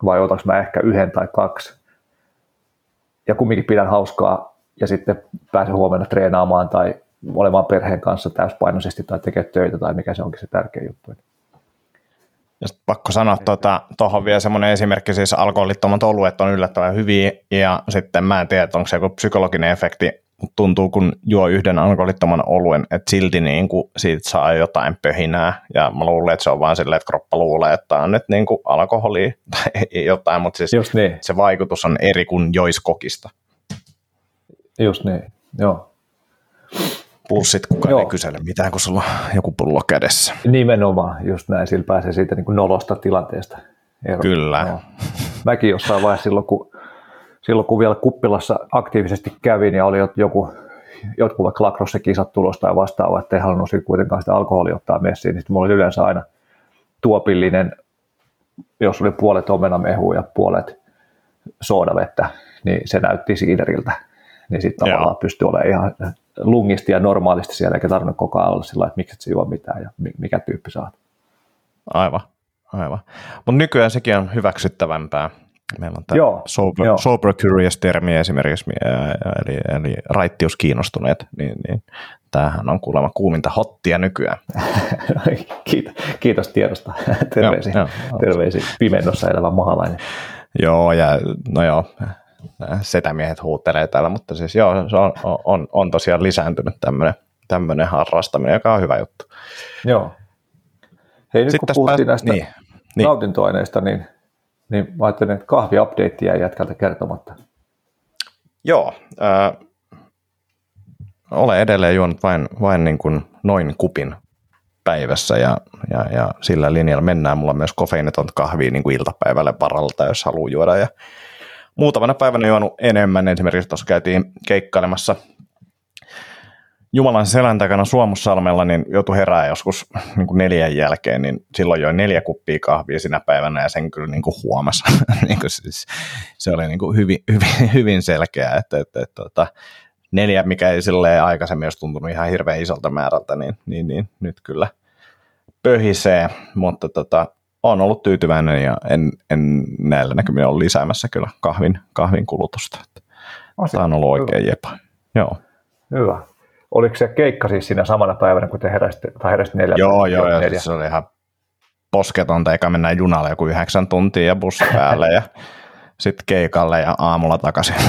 Vai otaks mä ehkä yhden tai kaksi. Ja kumminkin pidän hauskaa ja sitten pääsen huomenna treenaamaan tai olemaan perheen kanssa täyspainoisesti tai tekemään töitä tai mikä se onkin se tärkeä juttu. Ja pakko sanoa tuohon tuota, vielä semmoinen esimerkki, siis alkoholittomat oluet on yllättävän hyviä, ja sitten mä en tiedä, onko se joku psykologinen efekti, mutta tuntuu, kun juo yhden alkoholittoman oluen, että silti niin kuin siitä saa jotain pöhinää, ja mä luulen, että se on vaan silleen, että kroppa luulee, että on nyt niin kuin alkoholia tai jotain, mutta siis Just niin. se vaikutus on eri kuin jois kokista. Just niin, joo pulssit, kukaan Joo. ei kysele mitään, kun sulla on joku pullo kädessä. Nimenomaan, just näin, sillä pääsee siitä niin kuin nolosta tilanteesta ero. Kyllä. No. Mäkin jossain vaiheessa silloin, kun, silloin, kun vielä kuppilassa aktiivisesti kävin ja oli joku, jotkut vaikka lacrosse-kisat tulosta ja vastaava, että ei halunnut sitten kuitenkaan sitä alkoholia ottaa messiin, niin mulla oli yleensä aina tuopillinen, jos oli puolet omenamehua ja puolet soodavettä, niin se näytti siideriltä. Niin sitten tavallaan pystyi olemaan ihan lungisti ja normaalisti siellä, eikä tarvinnut koko ajan olla sillä että miksi et se juo mitään ja mikä tyyppi saat. Aivan, aivan. Mutta nykyään sekin on hyväksyttävämpää. Meillä on tämä joo, sober, joo. sober curious-termi esimerkiksi, eli, eli raittius kiinnostuneet, niin, niin tämähän on kuulemma kuuminta hottia nykyään. kiitos, kiitos tiedosta. Terveisiä, terveisiä pimennossa elävä mahalainen. Joo, ja no joo, setämiehet huuttelee täällä, mutta siis joo, se on, on, on tosiaan lisääntynyt tämmöinen, tämmöinen harrastaminen, joka on hyvä juttu. Joo. Hei, nyt Sitten kun puhuttiin pääs... näistä niin, niin. nautintoaineista, niin, niin mä ajattelin, että kahvi-update jäi jätkältä kertomatta. Joo, äh, olen edelleen juonut vain, vain niin kuin noin kupin päivässä ja, ja, ja sillä linjalla mennään. Mulla on myös kofeiinitonta kahvia niin kuin iltapäivälle varalta, jos haluaa juoda. Ja muutamana päivänä juonut enemmän. Esimerkiksi tuossa käytiin keikkailemassa Jumalan selän takana Suomussalmella, niin joutui herää joskus niin kuin neljän jälkeen, niin silloin join neljä kuppia kahvia sinä päivänä ja sen kyllä niin kuin huomasi. niin kuin siis, se oli niin kuin hyvin, hyvin, hyvin selkeä, että, että, että, että neljä, mikä ei aikaisemmin olisi tuntunut ihan hirveän isolta määrältä, niin, niin, niin nyt kyllä pöhisee, mutta tota, olen ollut tyytyväinen ja en, en näillä näkymin ole lisäämässä kyllä kahvin, kahvin kulutusta. Tämä on ollut oikein hyvä. jepa. Joo. Hyvä. Oliko se keikka siis siinä samana päivänä, kun te heräsitte, tai heräsitte neljä? Joo, joo, neljä. Siis se oli ihan posketonta, eikä mennä junalle joku yhdeksän tuntia ja bussi päälle ja sitten keikalle ja aamulla takaisin.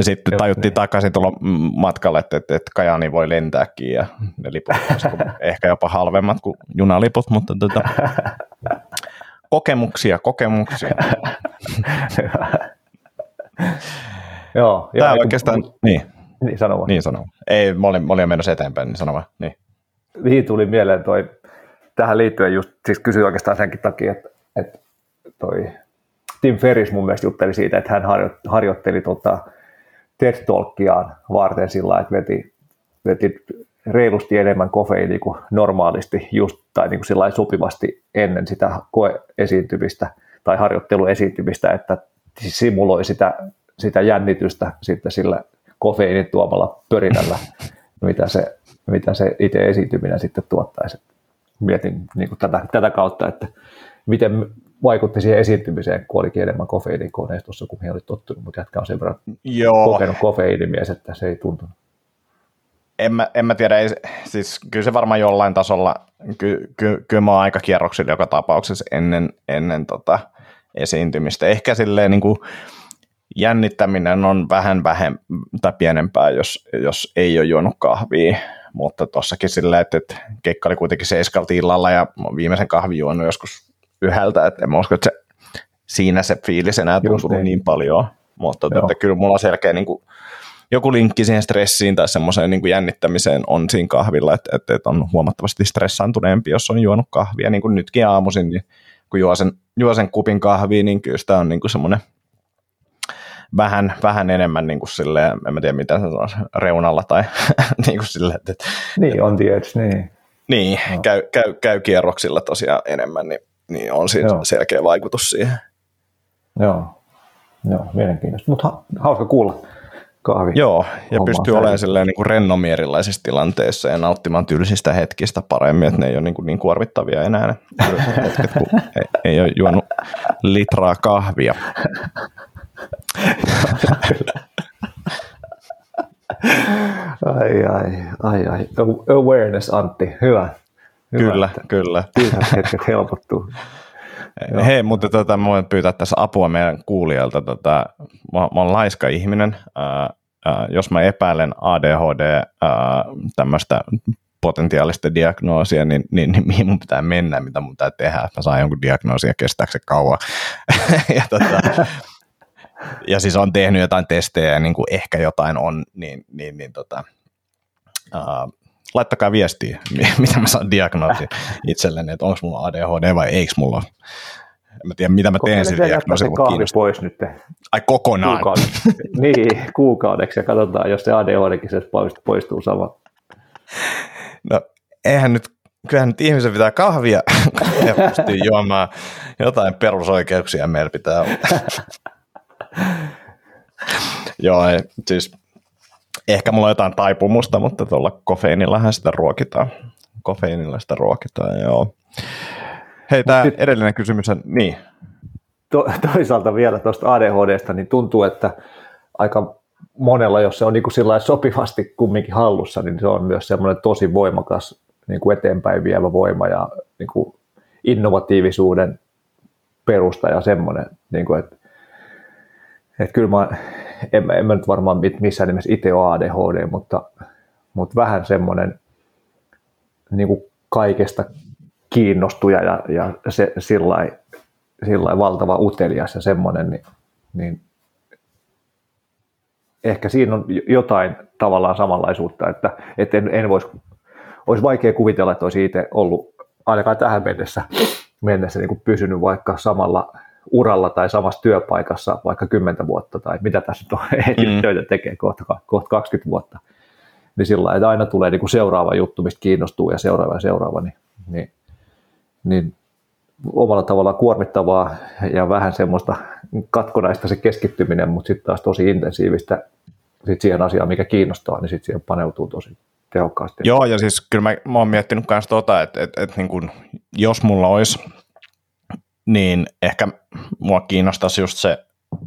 Ja sitten tajuttiin takaisin tulla matkalle, että, että, että Kajani voi lentääkin ja ne liput ehkä jopa halvemmat kuin junaliput, mutta tota, kokemuksia, kokemuksia. Joo. Tämä on oikeastaan, niin. Niin, sano vaan. Niin sano. Ei, mä olin, mä olin menossa eteenpäin, niin sano vaan. Niin. Mihin tuli mieleen toi, tähän liittyen just, siis kysyin oikeastaan senkin takia, että, että toi Tim Ferris mun mielestä jutteli siitä, että hän harjoitteli tota, TED Talkiaan varten sillä että veti, veti reilusti enemmän kofeiini kuin normaalisti just, tai niin kuin sopivasti ennen sitä koeesiintymistä tai harjoitteluesiintymistä, että simuloi sitä, sitä jännitystä sitten sillä kofeiinin tuomalla pörinällä, mitä se, mitä se itse esiintyminen sitten tuottaisi. Mietin niin kuin tätä, tätä kautta, että miten vaikutti siihen esiintymiseen, kun olikin enemmän kofeiinikoneistossa kuin he oli tottunut, mutta jätkä on sen verran Joo. kokenut kofeiinimies, että se ei tuntunut. En mä, en mä tiedä, ei, siis kyllä se varmaan jollain tasolla, ky, ky, kyllä mä oon aika kierroksilla joka tapauksessa ennen, ennen tota esiintymistä. Ehkä silleen niin kuin jännittäminen on vähän vähemmän tai pienempää, jos, jos ei ole juonut kahvia, mutta tossakin silleen, että, että keikka oli kuitenkin seiskalti illalla ja viimeisen kahvin juonut joskus yhdeltä, että en mä usko, että se, siinä se fiilis enää tuntuu niin. niin paljon, mutta että kyllä mulla on selkeä niin kuin, joku linkki siihen stressiin tai semmoiseen niin kuin jännittämiseen on siinä kahvilla, että, että, että on huomattavasti stressaantuneempi, jos on juonut kahvia, niin kuin nytkin aamuisin, niin kun juo sen, juo sen kupin kahvia, niin kyllä sitä on niin kuin semmoinen vähän, vähän enemmän niin kuin silleen, en mä tiedä mitä se on, reunalla tai niin kuin silleen, että, Niin, on tietysti, niin. Niin, no. käy, käy, käy kierroksilla tosiaan enemmän, niin niin on siinä Joo. selkeä vaikutus siihen. Joo, Joo mielenkiintoista, mutta ha- hauska kuulla kahvi. Joo, ja pystyy olemaan silleen niin kuin rennommin erilaisissa tilanteissa ja nauttimaan tylsistä hetkistä paremmin, että ne ei ole niin, kuin niin kuormittavia enää ne hetket, kun ei, ei ole juonut litraa kahvia. ai, ai, ai, ai. Awareness, Antti. Hyvä. Hyvä kyllä, että kyllä. hetket helpottuu. Hei, mutta tota, mä voin pyytää tässä apua meidän kuulijalta. Tota, mä, mä oon laiska ihminen. Ää, ää, jos mä epäilen ADHD tämmöistä potentiaalista diagnoosia, niin, niin, niin mihin mun pitää mennä, mitä mun pitää tehdä, että mä saan jonkun diagnoosin ja kestääkö se kauan. ja, tota, ja siis on tehnyt jotain testejä ja niin kuin ehkä jotain on, niin, niin, niin tota, uh, laittakaa viestiä, mitä mä saan diagnoosi itselleni, että onko mulla ADHD vai eikö mulla. En mä tiedä, mitä mä teen sillä diagnoosilla. kahvi pois nyt. Ai kokonaan? Kuukaudeksi. niin, kuukaudeksi ja katsotaan, jos se ADHDkin poistuu sama. No, eihän nyt, kyllähän nyt ihmisen pitää kahvia ja pystyy juomaan jotain perusoikeuksia meillä pitää olla. Joo, ei, siis ehkä mulla on jotain taipumusta, mutta tuolla kofeiinillahan sitä ruokitaan. Kofeiinilla sitä ruokitaan, joo. Hei, tämä edellinen kysymys on, niin. To, toisaalta vielä tuosta ADHDsta, niin tuntuu, että aika monella, jos se on niin kuin sopivasti kumminkin hallussa, niin se on myös semmoinen tosi voimakas niin kuin eteenpäin vievä voima ja niin kuin innovatiivisuuden perusta ja semmoinen, niin kuin, että, että kyllä mä, en, en mä nyt varmaan missään nimessä itse ole ADHD, mutta, mutta vähän semmoinen niin kuin kaikesta kiinnostuja ja, ja se sillä valtava utelias ja semmoinen, niin, niin ehkä siinä on jotain tavallaan samanlaisuutta, että, että en, en voisi, olisi vaikea kuvitella, että olisi itse ollut ainakaan tähän mennessä, mennessä niin kuin pysynyt vaikka samalla uralla tai samassa työpaikassa vaikka 10 vuotta tai mitä tässä nyt on, mm. töitä tekee kohta, kohta 20 vuotta, niin sillä että aina tulee niin kuin seuraava juttu, mistä kiinnostuu ja seuraava ja seuraava, niin, niin, niin omalla tavallaan kuormittavaa ja vähän semmoista katkonaista se keskittyminen, mutta sitten taas tosi intensiivistä sit siihen asiaan, mikä kiinnostaa, niin sitten siihen paneutuu tosi tehokkaasti. Joo, ja siis kyllä mä, mä oon miettinyt myös tota, että et, et, niin kun, jos mulla olisi, niin ehkä mua kiinnostaisi just se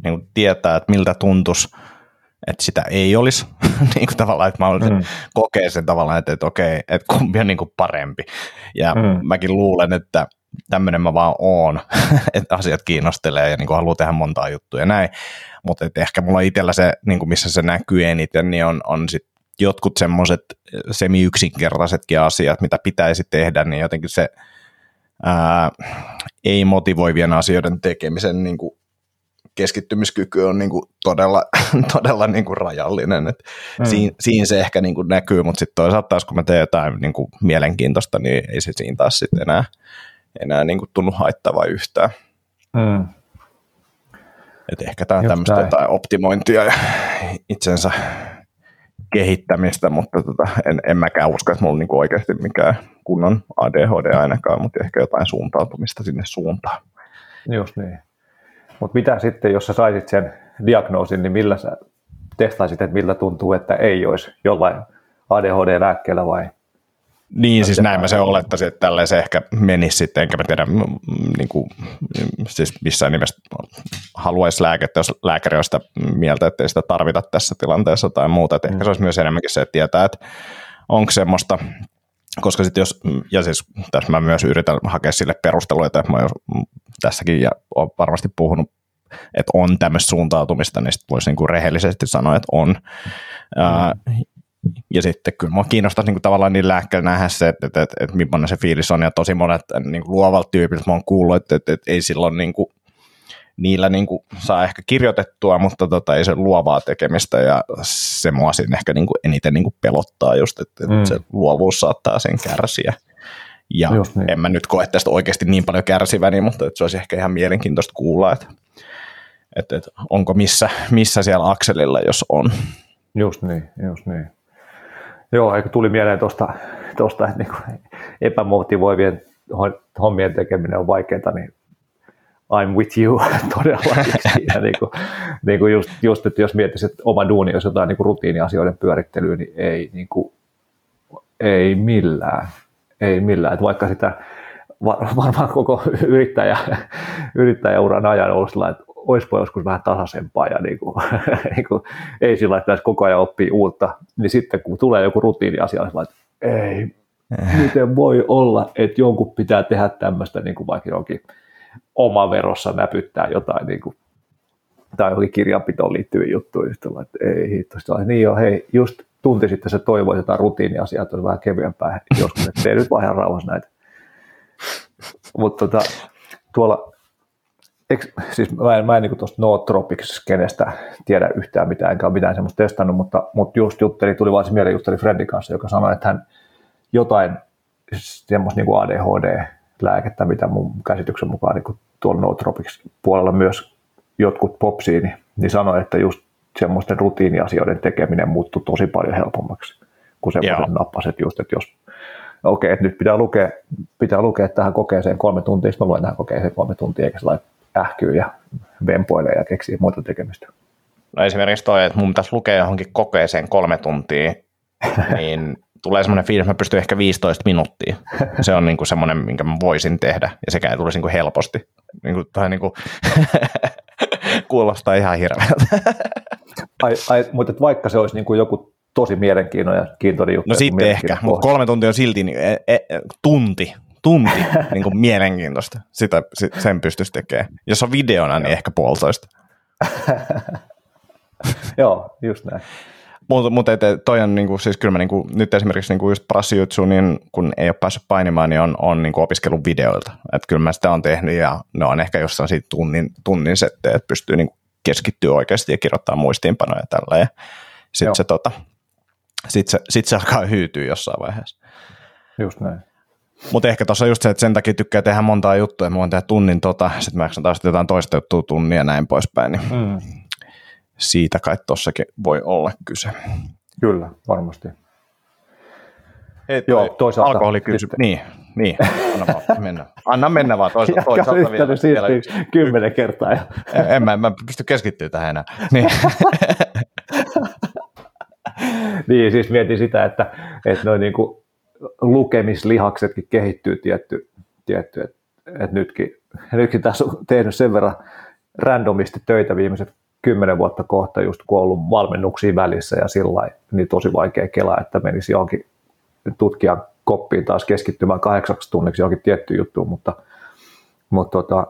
niin kuin tietää, että miltä tuntuisi, että sitä ei olisi, niin kuin tavallaan, että mä olisin mm. kokea sen tavallaan, että, että okei, että kumpi on niin kuin parempi. Ja mm. mäkin luulen, että tämmöinen mä vaan oon, että asiat kiinnostelee ja niin kuin haluaa tehdä montaa juttua ja näin. Mutta ehkä mulla itsellä se, niin kuin missä se näkyy eniten, niin on, on sit jotkut semmoiset semi-yksinkertaisetkin asiat, mitä pitäisi tehdä, niin jotenkin se ää, ei-motivoivien asioiden tekemisen niin kuin keskittymiskyky on niin kuin todella, todella niin kuin rajallinen. Et mm. siinä, siinä se ehkä niin kuin näkyy, mutta sitten toisaalta taas kun mä teen jotain niin kuin mielenkiintoista, niin ei se siinä taas sitten enää, enää niin kuin tunnu haittavaa yhtään. Mm. Et ehkä tämä on tämmöistä jotain optimointia ja itsensä kehittämistä, mutta tota, en, en mäkään usko, että mulla on niinku oikeasti mikään kunnon ADHD ainakaan, mutta ehkä jotain suuntautumista sinne suuntaan. Just niin. Mutta mitä sitten, jos sä saisit sen diagnoosin, niin millä sä testaisit, että miltä tuntuu, että ei olisi jollain ADHD-lääkkeellä vai niin, siis näin mä se olettaisin, että tälleen se ehkä menisi sitten, enkä mä tiedä, niin kuin, siis missään nimessä haluaisi lääkettä, jos lääkäri on sitä mieltä, että ei sitä tarvita tässä tilanteessa tai muuta, että mm. ehkä se olisi myös enemmänkin se, että tietää, että onko semmoista, koska sitten jos, ja siis tässä mä myös yritän hakea sille perusteluja, että mä tässäkin ja olen varmasti puhunut, että on tämmöistä suuntautumista, niin sitten voisi niinku rehellisesti sanoa, että on. Mm ja sitten kyllä mua kiinnostaisi niin kuin tavallaan niin lääkkeellä nähdä se, että, että, että, että millainen se fiilis on, ja tosi monet niin kuin luovalta tyypiltä mä oon kuullut, että, että, että ei silloin niin kuin, niillä niin kuin saa ehkä kirjoitettua, mutta tota, ei se luovaa tekemistä, ja se mua siinä ehkä niin kuin eniten niin kuin pelottaa just, että, mm. se luovuus saattaa sen kärsiä. Ja niin. en mä nyt koe tästä oikeasti niin paljon kärsiväni, mutta että se olisi ehkä ihan mielenkiintoista kuulla, että, että, että onko missä, missä siellä akselilla, jos on. Just niin, just niin. Joo, eikö tuli mieleen tuosta, tosta, että niin epämotivoivien hommien tekeminen on vaikeaa, niin I'm with you todella siinä. niin kuin, niin kuin just, just, että jos miettisit, että oma duuni olisi jotain niin kuin rutiiniasioiden pyörittelyä, niin ei, niin kuin, ei millään. Ei millään. Että vaikka sitä varmaan koko yrittäjä, yrittäjäuran ajan ollut sillä, että olisipa joskus vähän tasaisempaa ja niin kuin, niin kuin, ei sillä että koko ajan oppii uutta, niin sitten kun tulee joku rutiiniasia, niin että ei, miten voi olla, että jonkun pitää tehdä tämmöistä niin kuin vaikka jonkin verossa näpyttää jotain niin kuin, tai johonkin kirjanpitoon liittyviä juttuja, sitten että ei hitto, sitten niin joo, hei, just tunti sitten se toivoi jotain rutiiniasiaa, että olisi vähän kevyempää joskus, että tee nyt vaan ihan rauhassa näitä. Mutta tota, tuolla, eikö, siis mä en, mä en niin tuosta No Tropics-skenestä tiedä yhtään mitään, enkä ole mitään semmoista testannut, mutta, mutta just jutteli, tuli vaan se mieleen, jutteli Fredin kanssa, joka sanoi, että hän jotain semmoista niin ADHD-lääkettä, mitä mun käsityksen mukaan niin tuolla No Tropics puolella myös jotkut popsiini, niin sanoi, että just semmoisten rutiiniasioiden tekeminen muuttui tosi paljon helpommaksi kuin semmoiset nappaset just, että jos okei, että nyt pitää lukea, pitää lukea tähän kokeeseen kolme tuntia, sitten mä luen tähän kokeeseen kolme tuntia, eikä sellainen ähkyy ja vempoilee ja keksii muuta tekemistä. No esimerkiksi toi, että mun pitäisi lukea johonkin kokeeseen kolme tuntia, niin tulee semmoinen fiilis, että mä pystyn ehkä 15 minuuttia. Se on niin kuin semmoinen, minkä mä voisin tehdä, ja sekä ei tulisi niin kuin helposti. Niin kuin, tai niin kuin kuulostaa ihan hirveältä. ai, ai, mutta vaikka se olisi niin kuin joku tosi mielenkiintoinen juttu. No sitten ehkä, mutta kolme tuntia on silti niin, e, e, tunti, tunti niin kuin mielenkiintoista. Sitä, sen pystyisi tekemään. Jos on videona, niin ehkä puolitoista. Joo, just näin. Mutta mut, toi on niinku, siis kyllä mä niinku, nyt esimerkiksi niinku just prassijutsu, niin kun ei ole päässyt painimaan, niin on, on niinku opiskellut videoilta. Että kyllä mä sitä on tehnyt ja ne on ehkä jossain siitä tunnin, tunnin settejä, että pystyy niinku keskittyä oikeasti ja kirjoittaa muistiinpanoja ja tällä. Ja sitten se, tota, sit se, sit se alkaa hyytyä jossain vaiheessa. Just näin. Mutta ehkä tuossa just se, että sen takia tykkää tehdä montaa juttua, että mä voin tehdä tunnin tota, sitten mä taas jotain toista juttua tunnia ja näin poispäin, niin mm. Siitä kai tuossakin voi olla kyse. Kyllä, varmasti. Et, Joo, toisaalta. Alkoholikysymys. Sitten... Niin, niin. Anna, vaan mennä. Anna mennä vaan toisaalta. toisaalta vielä, vielä. kymmenen kertaa. Ja... En, mä, mä pysty keskittyä tähän enää. Niin. niin, siis mietin sitä, että, että noin niin kuin lukemislihaksetkin kehittyy tietty, tietty että, että nytkin, nytkin tässä on tehnyt sen verran randomisti töitä viimeiset kymmenen vuotta kohta, just kun on ollut valmennuksia välissä ja sillä niin tosi vaikea kelaa, että menisi johonkin tutkijan koppiin taas keskittymään kahdeksaksi tunniksi johonkin tiettyyn juttuun, mutta, mutta, tota,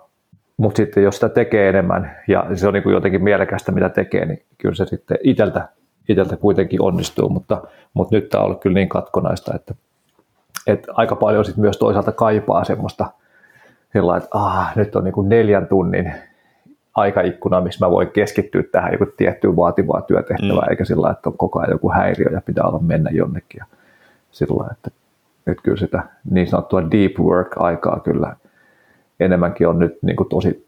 mutta sitten jos sitä tekee enemmän ja se on niin kuin jotenkin mielekästä mitä tekee, niin kyllä se sitten iteltä, iteltä kuitenkin onnistuu, mutta, mutta nyt tämä on ollut kyllä niin katkonaista, että, että aika paljon sitten myös toisaalta kaipaa semmoista sellainen, että ah, nyt on niin kuin neljän tunnin aikaikkuna, missä mä voin keskittyä tähän joku tiettyyn vaativaa työtehtävää, mm. eikä sillä että on koko ajan joku häiriö ja pitää olla mennä jonnekin. Ja sillä että nyt kyllä sitä niin sanottua deep work-aikaa kyllä enemmänkin on nyt niin kuin tosi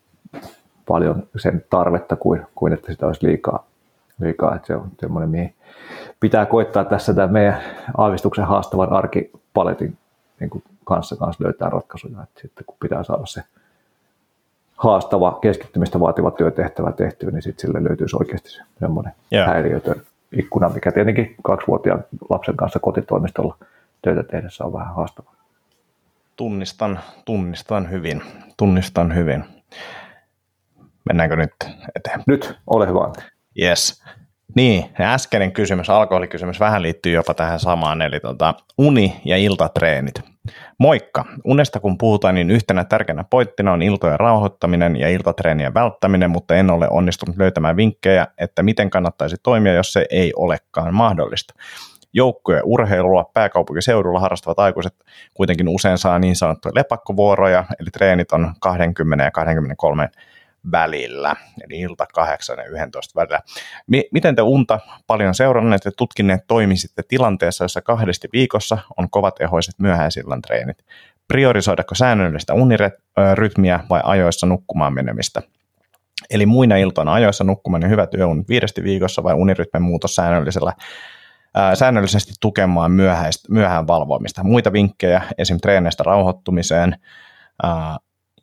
paljon sen tarvetta kuin, kuin että sitä olisi liikaa. liikaa. Että se on semmoinen, mihin pitää koittaa tässä tämä meidän aavistuksen haastavan arkipaletin niin kuin kanssa, kanssa löytää ratkaisuja. Että sitten kun pitää saada se haastava, keskittymistä vaativa työtehtävä tehtyä, niin sitten sille löytyisi oikeasti semmoinen yeah. häiriötön ikkuna, mikä tietenkin kaksivuotiaan lapsen kanssa kotitoimistolla töitä tehdessä on vähän haastavaa. Tunnistan, tunnistan hyvin, tunnistan hyvin. Mennäänkö nyt eteenpäin? Nyt, ole hyvä. Yes. Niin, äskeinen kysymys, alkoholikysymys, vähän liittyy jopa tähän samaan, eli tota, uni- ja iltatreenit. Moikka! Unesta kun puhutaan, niin yhtenä tärkeänä pointtina on iltojen rauhoittaminen ja iltatreenien välttäminen, mutta en ole onnistunut löytämään vinkkejä, että miten kannattaisi toimia, jos se ei olekaan mahdollista. Joukkojen urheilua pääkaupunkiseudulla harrastavat aikuiset kuitenkin usein saa niin sanottuja lepakkovuoroja, eli treenit on 20 ja 23 välillä, eli ilta 8 ja 11 välillä. Miten te unta paljon seuranneet ja tutkineet toimisitte tilanteessa, jossa kahdesti viikossa on kovatehoiset myöhäisillan treenit? Priorisoidako säännöllistä unirytmiä vai ajoissa nukkumaan menemistä? Eli muina iltoina ajoissa nukkumaan ja hyvät yöunit viidesti viikossa vai unirytmin muutos säännöllisellä säännöllisesti tukemaan myöhään valvoimista. Muita vinkkejä esim. treeneistä rauhoittumiseen,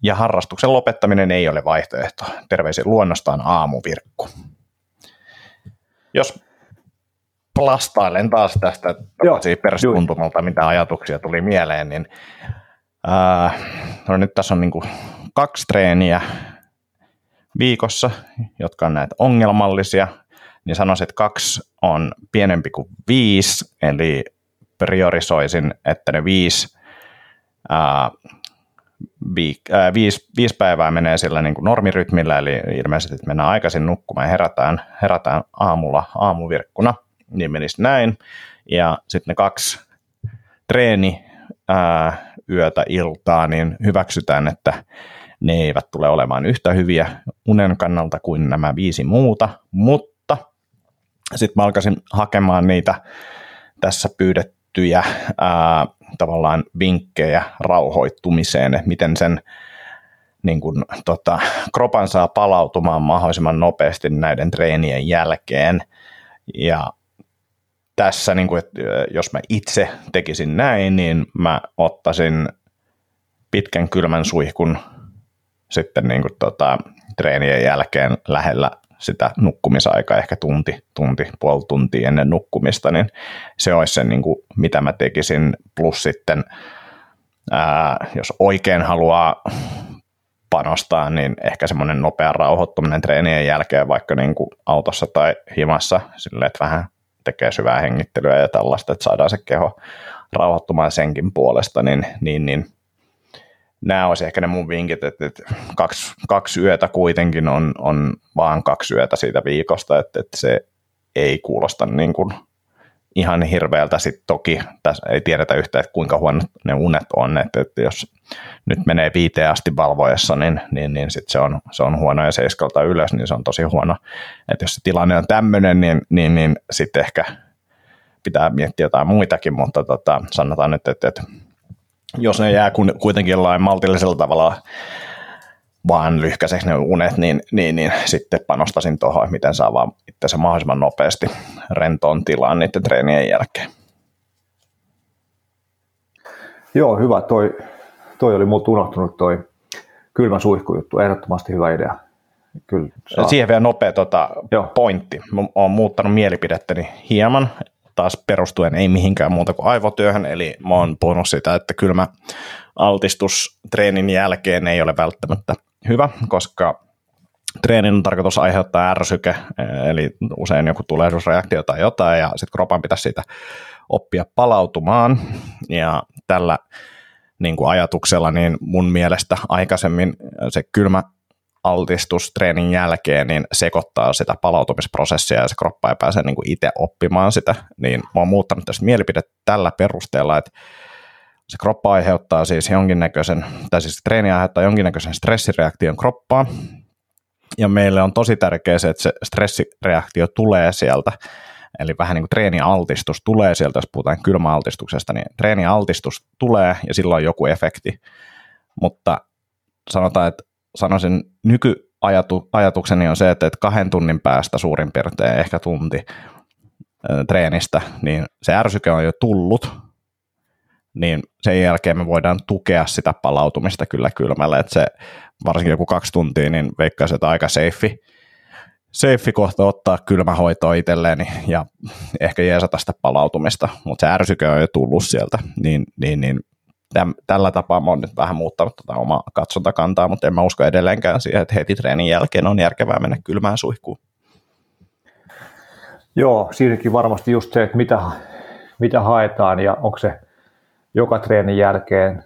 ja harrastuksen lopettaminen ei ole vaihtoehto. Terveisin luonnostaan aamuvirkku. Jos plastailen taas tästä perstuntumalta, mitä ajatuksia tuli mieleen, niin ää, no nyt tässä on niin kuin kaksi treeniä, viikossa, jotka on näitä ongelmallisia, niin sanoisin, että kaksi on pienempi kuin viisi, eli priorisoisin, että ne viisi, ää, viik- ää, viisi, viisi päivää menee sillä niin kuin normirytmillä, eli ilmeisesti että mennään aikaisin nukkumaan ja herätään, herätään aamulla aamuvirkkuna, niin menisi näin. Ja sitten ne kaksi treeni ää, yötä iltaa, niin hyväksytään, että ne eivät tule olemaan yhtä hyviä unen kannalta kuin nämä viisi muuta, mutta sitten mä alkaisin hakemaan niitä tässä pyydettyjä ää, tavallaan vinkkejä rauhoittumiseen, että miten sen niin kun, tota, kropan saa palautumaan mahdollisimman nopeasti näiden treenien jälkeen. Ja tässä, niin kun, että jos mä itse tekisin näin, niin mä ottaisin pitkän kylmän suihkun sitten niin kuin, tota, treenien jälkeen lähellä sitä nukkumisaikaa, ehkä tunti, tunti, puoli tuntia ennen nukkumista, niin se olisi se, niin kuin, mitä mä tekisin. Plus sitten, ää, jos oikein haluaa panostaa, niin ehkä semmoinen nopea rauhoittuminen treenien jälkeen vaikka niin kuin autossa tai himassa, silleen, että vähän tekee syvää hengittelyä ja tällaista, että saadaan se keho rauhoittumaan senkin puolesta, niin, niin, niin nämä olisi ehkä ne mun vinkit, että, että kaksi, kaksi yötä kuitenkin on, on vaan kaksi yötä siitä viikosta, että, että se ei kuulosta niin kuin ihan hirveältä. Sitten toki tässä ei tiedetä yhtään, että kuinka huonot ne unet on, että, että jos nyt menee viiteen asti valvoessa, niin, niin, niin sit se, on, se on huono ja seiskalta ylös, niin se on tosi huono. Että jos se tilanne on tämmöinen, niin, niin, niin sitten ehkä pitää miettiä jotain muitakin, mutta tota, sanotaan nyt, että, että jos ne jää kuitenkin jollain maltillisella tavalla vaan lyhkäiseksi ne unet, niin, niin, niin sitten panostasin tuohon, miten saa vaan itse mahdollisimman nopeasti rentoon tilaan niiden treenien jälkeen. Joo, hyvä. Toi, toi oli muut unohtunut toi kylmä suihkujuttu. Ehdottomasti hyvä idea. Kyllä, saa. Siihen vielä nopea tota, pointti. Olen muuttanut mielipidettäni hieman taas perustuen ei mihinkään muuta kuin aivotyöhön, eli mä oon puhunut sitä, että kylmä altistus treenin jälkeen ei ole välttämättä hyvä, koska treenin on tarkoitus aiheuttaa ärsyke, eli usein joku tulehdusreaktio tai jotain, ja sitten kropan pitäisi siitä oppia palautumaan, ja tällä niin kuin ajatuksella, niin mun mielestä aikaisemmin se kylmä altistus treenin jälkeen niin sekoittaa sitä palautumisprosessia ja se kroppa ei pääse niin kuin itse oppimaan sitä, niin mä oon muuttanut tästä mielipidettä tällä perusteella, että se kroppa aiheuttaa siis jonkinnäköisen, tai siis treeni aiheuttaa jonkinnäköisen stressireaktion kroppaan, ja meille on tosi tärkeää se, että se stressireaktio tulee sieltä, eli vähän niin kuin treenialtistus tulee sieltä, jos puhutaan kylmäaltistuksesta, niin treenialtistus tulee ja silloin on joku efekti, mutta sanotaan, että sanoisin nykyajatukseni on se, että, kahden tunnin päästä suurin piirtein ehkä tunti treenistä, niin se ärsyke on jo tullut, niin sen jälkeen me voidaan tukea sitä palautumista kyllä kylmällä, että se varsinkin joku kaksi tuntia, niin veikkaisin, että aika safe, safe kohta ottaa kylmähoitoa itselleen ja ehkä jeesata sitä palautumista, mutta se ärsyke on jo tullut sieltä, niin, niin, niin täm, tällä tapaa mä oon nyt vähän muuttanut tota omaa katsontakantaa, mutta en mä usko edelleenkään siihen, että heti treenin jälkeen on järkevää mennä kylmään suihkuun. Joo, siinäkin varmasti just se, että mitä, mitä haetaan ja onko se joka treenin jälkeen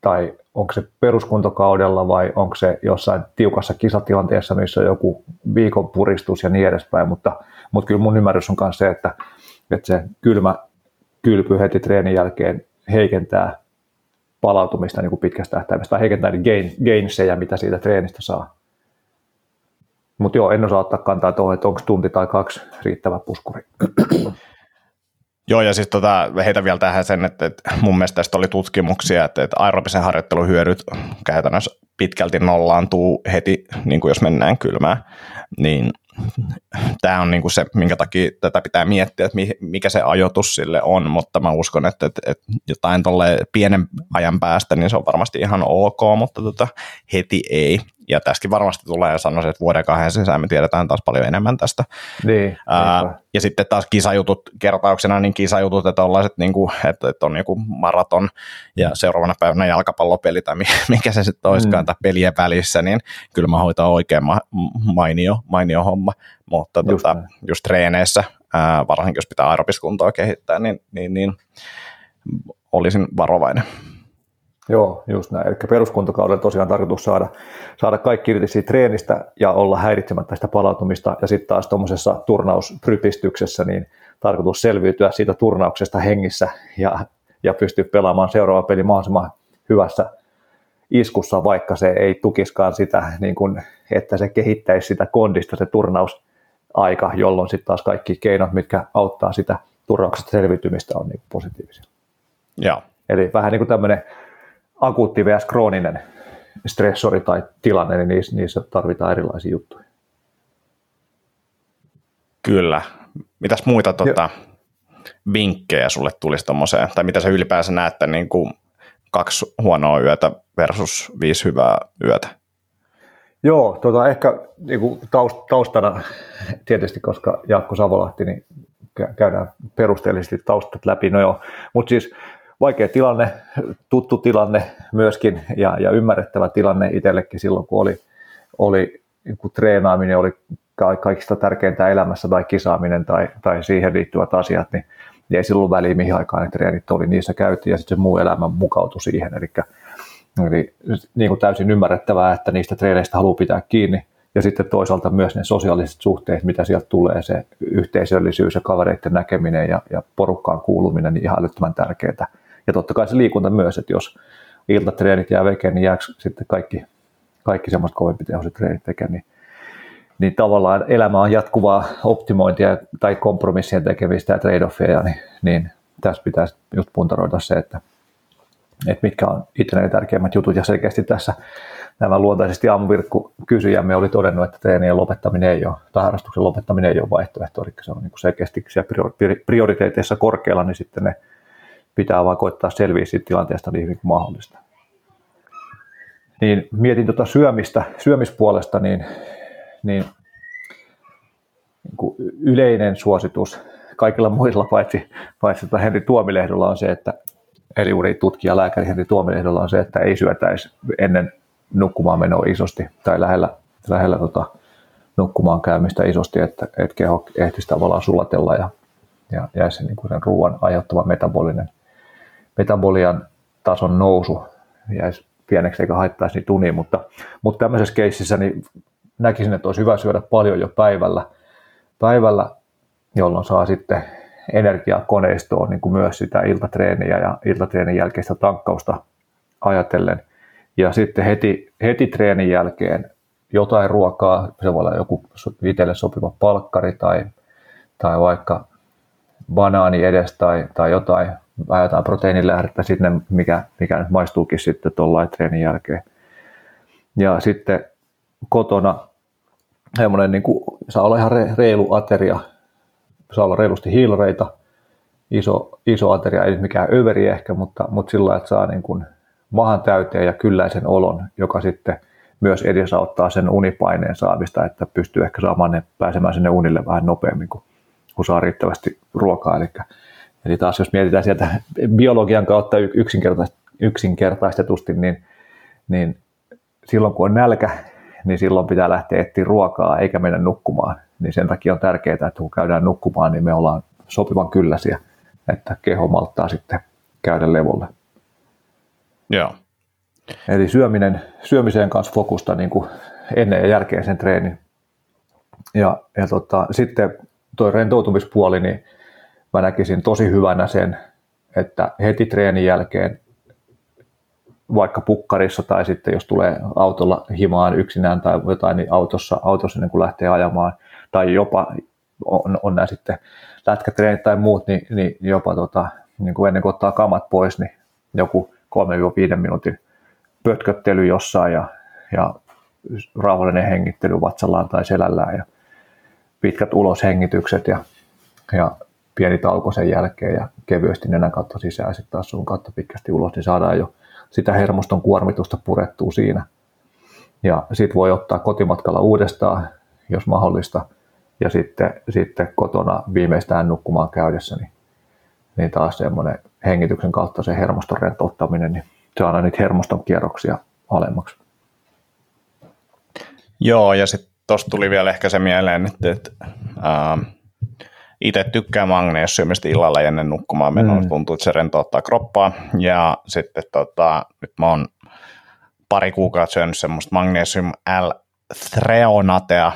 tai onko se peruskuntokaudella vai onko se jossain tiukassa kisatilanteessa, missä on joku viikon puristus ja niin edespäin, mutta, mutta kyllä mun ymmärrys on myös se, että, että se kylmä kylpy heti treenin jälkeen heikentää palautumista niin kuin pitkästä tähtäimestä tai heikentää niitä gain, gainsejä, mitä siitä treenistä saa. Mutta joo, en osaa ottaa kantaa tuohon, että onko tunti tai kaksi riittävä puskuri. Joo, ja siis tota, heitä vielä tähän sen, että, että mun mielestä tästä oli tutkimuksia, että, että aerobisen harjoittelun hyödyt käytännössä pitkälti nollaantuu heti, niin kuin jos mennään kylmään, niin tämä on niinku se, minkä takia tätä pitää miettiä, että mikä se ajoitus sille on, mutta mä uskon, että, että, että jotain tuolle pienen ajan päästä, niin se on varmasti ihan ok, mutta tota, heti ei. Ja tässäkin varmasti tulee ja sanoisin, että vuoden kahden sisään me tiedetään taas paljon enemmän tästä. Niin, Ää, ja sitten taas kisajutut kertauksena, niin kisajutut, että, ollaiset, niin kuin, että, että on joku maraton ja seuraavana päivänä jalkapallopeli tai mikä se sitten olisikaan, mm. tai pelien välissä, niin kyllä mä hoitan oikein ma- mainio, mainio homma, mutta just, tota, just treeneissä, ää, varsinkin jos pitää aerobiskuntoa kehittää, niin, niin, niin olisin varovainen. Joo, just näin. Eli peruskuntokaudella tosiaan tarkoitus saada, saada kaikki irti siitä treenistä ja olla häiritsemättä sitä palautumista. Ja sitten taas tuommoisessa turnausprypistyksessä niin tarkoitus selviytyä siitä turnauksesta hengissä ja, ja pystyä pelaamaan seuraava peli mahdollisimman hyvässä iskussa, vaikka se ei tukiskaan sitä, niin kun, että se kehittäisi sitä kondista se turnausaika, jolloin sitten taas kaikki keinot, mitkä auttaa sitä turnauksesta selviytymistä, on niin positiivisia. Joo. Eli vähän niin kuin tämmöinen akuutti vs. krooninen stressori tai tilanne, niin niissä, niissä tarvitaan erilaisia juttuja. Kyllä. Mitäs muita tota, vinkkejä sulle tulisi tuommoiseen, tai mitä sä ylipäänsä näet, niin kuin kaksi huonoa yötä versus viisi hyvää yötä? Joo, tota, ehkä niin kuin taust, taustana tietysti, koska Jaakko Savolahti, niin käydään perusteellisesti taustat läpi. No joo, mutta siis vaikea tilanne, tuttu tilanne myöskin ja, ja ymmärrettävä tilanne itsellekin silloin, kun oli, oli kun treenaaminen oli kaikista tärkeintä elämässä tai kisaaminen tai, tai siihen liittyvät asiat, niin, niin ei silloin väliä mihin aikaan ne treenit oli, niissä käytiin ja sitten se muu elämä mukautui siihen. Eli, eli niin kuin täysin ymmärrettävää, että niistä treeneistä haluaa pitää kiinni ja sitten toisaalta myös ne sosiaaliset suhteet, mitä sieltä tulee, se yhteisöllisyys ja kavereiden näkeminen ja, ja porukkaan kuuluminen, niin ihan älyttömän tärkeää ja totta kai se liikunta myös, että jos iltatreenit jää vekeen, niin jääkö sitten kaikki, kaikki semmoista kovempi tehoiset treenit vekeen, niin, niin tavallaan elämä on jatkuvaa optimointia tai kompromissien tekemistä ja trade-offia, niin, niin tässä pitäisi just puntaroida se, että, että mitkä on itselleni tärkeimmät jutut, ja selkeästi tässä nämä luontaisesti aamuvirkku kysyjämme oli todennut, että treenien lopettaminen ei ole, tai harrastuksen lopettaminen ei ole vaihtoehto, eli se on niin selkeästi siellä prioriteeteissa korkealla, niin sitten ne pitää vaan koittaa selviä siitä tilanteesta niin hyvin kuin mahdollista. Niin mietin tuota syömistä, syömispuolesta, niin, niin, niin kuin yleinen suositus kaikilla muilla paitsi, paitsi että Henri Tuomilehdolla on se, että eli juuri tutkija lääkäri Henri Tuomilehdolla on se, että ei syötäisi ennen nukkumaan menoa isosti tai lähellä, lähellä tota, nukkumaan käymistä isosti, että, että keho ehtisi tavallaan sulatella ja, ja jäisi niin kuin sen ruoan aiheuttava metabolinen metabolian tason nousu jäisi pieneksi eikä haittaisi niitä unia, mutta, mutta tämmöisessä keississä niin näkisin, että olisi hyvä syödä paljon jo päivällä, päivällä jolloin saa sitten energiaa koneistoon niin kuin myös sitä iltatreeniä ja iltatreenin jälkeistä tankkausta ajatellen. Ja sitten heti, heti treenin jälkeen jotain ruokaa, se voi olla joku itselle sopiva palkkari tai, tai vaikka banaani edes tai, tai jotain vähän jotain proteiinilähdettä sinne, mikä, mikä nyt maistuukin sitten tuolla treenin jälkeen. Ja sitten kotona semmoinen niin kuin, saa olla ihan reilu ateria, saa olla reilusti hiilareita, iso, iso ateria, ei nyt mikään överi ehkä, mutta, mutta sillä että saa niin kuin mahan täyteen ja kylläisen olon, joka sitten myös edesauttaa sen unipaineen saamista, että pystyy ehkä saamaan ne, pääsemään sinne unille vähän nopeammin, kun, kun saa riittävästi ruokaa. Eli Eli taas jos mietitään sieltä biologian kautta yksinkertaistetusti, niin, niin silloin kun on nälkä, niin silloin pitää lähteä etsiä ruokaa eikä mennä nukkumaan. Niin sen takia on tärkeää, että kun käydään nukkumaan, niin me ollaan sopivan kylläisiä, että keho malttaa sitten käydä levolle. Joo. Eli syöminen, syömiseen kanssa fokusta niin kuin ennen ja jälkeen sen treenin. Ja, ja tota, sitten tuo rentoutumispuoli, niin mä näkisin tosi hyvänä sen, että heti treenin jälkeen vaikka pukkarissa tai sitten jos tulee autolla himaan yksinään tai jotain, niin autossa, autossa niin kun lähtee ajamaan. Tai jopa on, on nämä sitten lätkätreenit tai muut, niin, niin jopa tota, niin kuin ennen kuin ottaa kamat pois, niin joku 3-5 minuutin pötköttely jossain ja, ja rauhallinen hengittely vatsallaan tai selällään ja pitkät uloshengitykset ja, ja pieni tauko sen jälkeen ja kevyesti nenän kautta sisään sitten taas suun kautta pitkästi ulos, niin saadaan jo sitä hermoston kuormitusta purettua siinä. ja sitten voi ottaa kotimatkalla uudestaan, jos mahdollista, ja sitten, sitten kotona viimeistään nukkumaan käydessä, niin, niin taas semmoinen hengityksen kautta se hermoston rentouttaminen, niin aina niitä hermoston kierroksia alemmaksi. Joo, ja sitten tuosta tuli vielä ehkä se mieleen, että, että ää, itse tykkää magneesiumista illalla ennen nukkumaan menoa. Mm. Tuntuu, että se rentouttaa kroppaa. Ja sitten tota, nyt mä oon pari kuukautta syönyt semmoista magnesium l threonatea,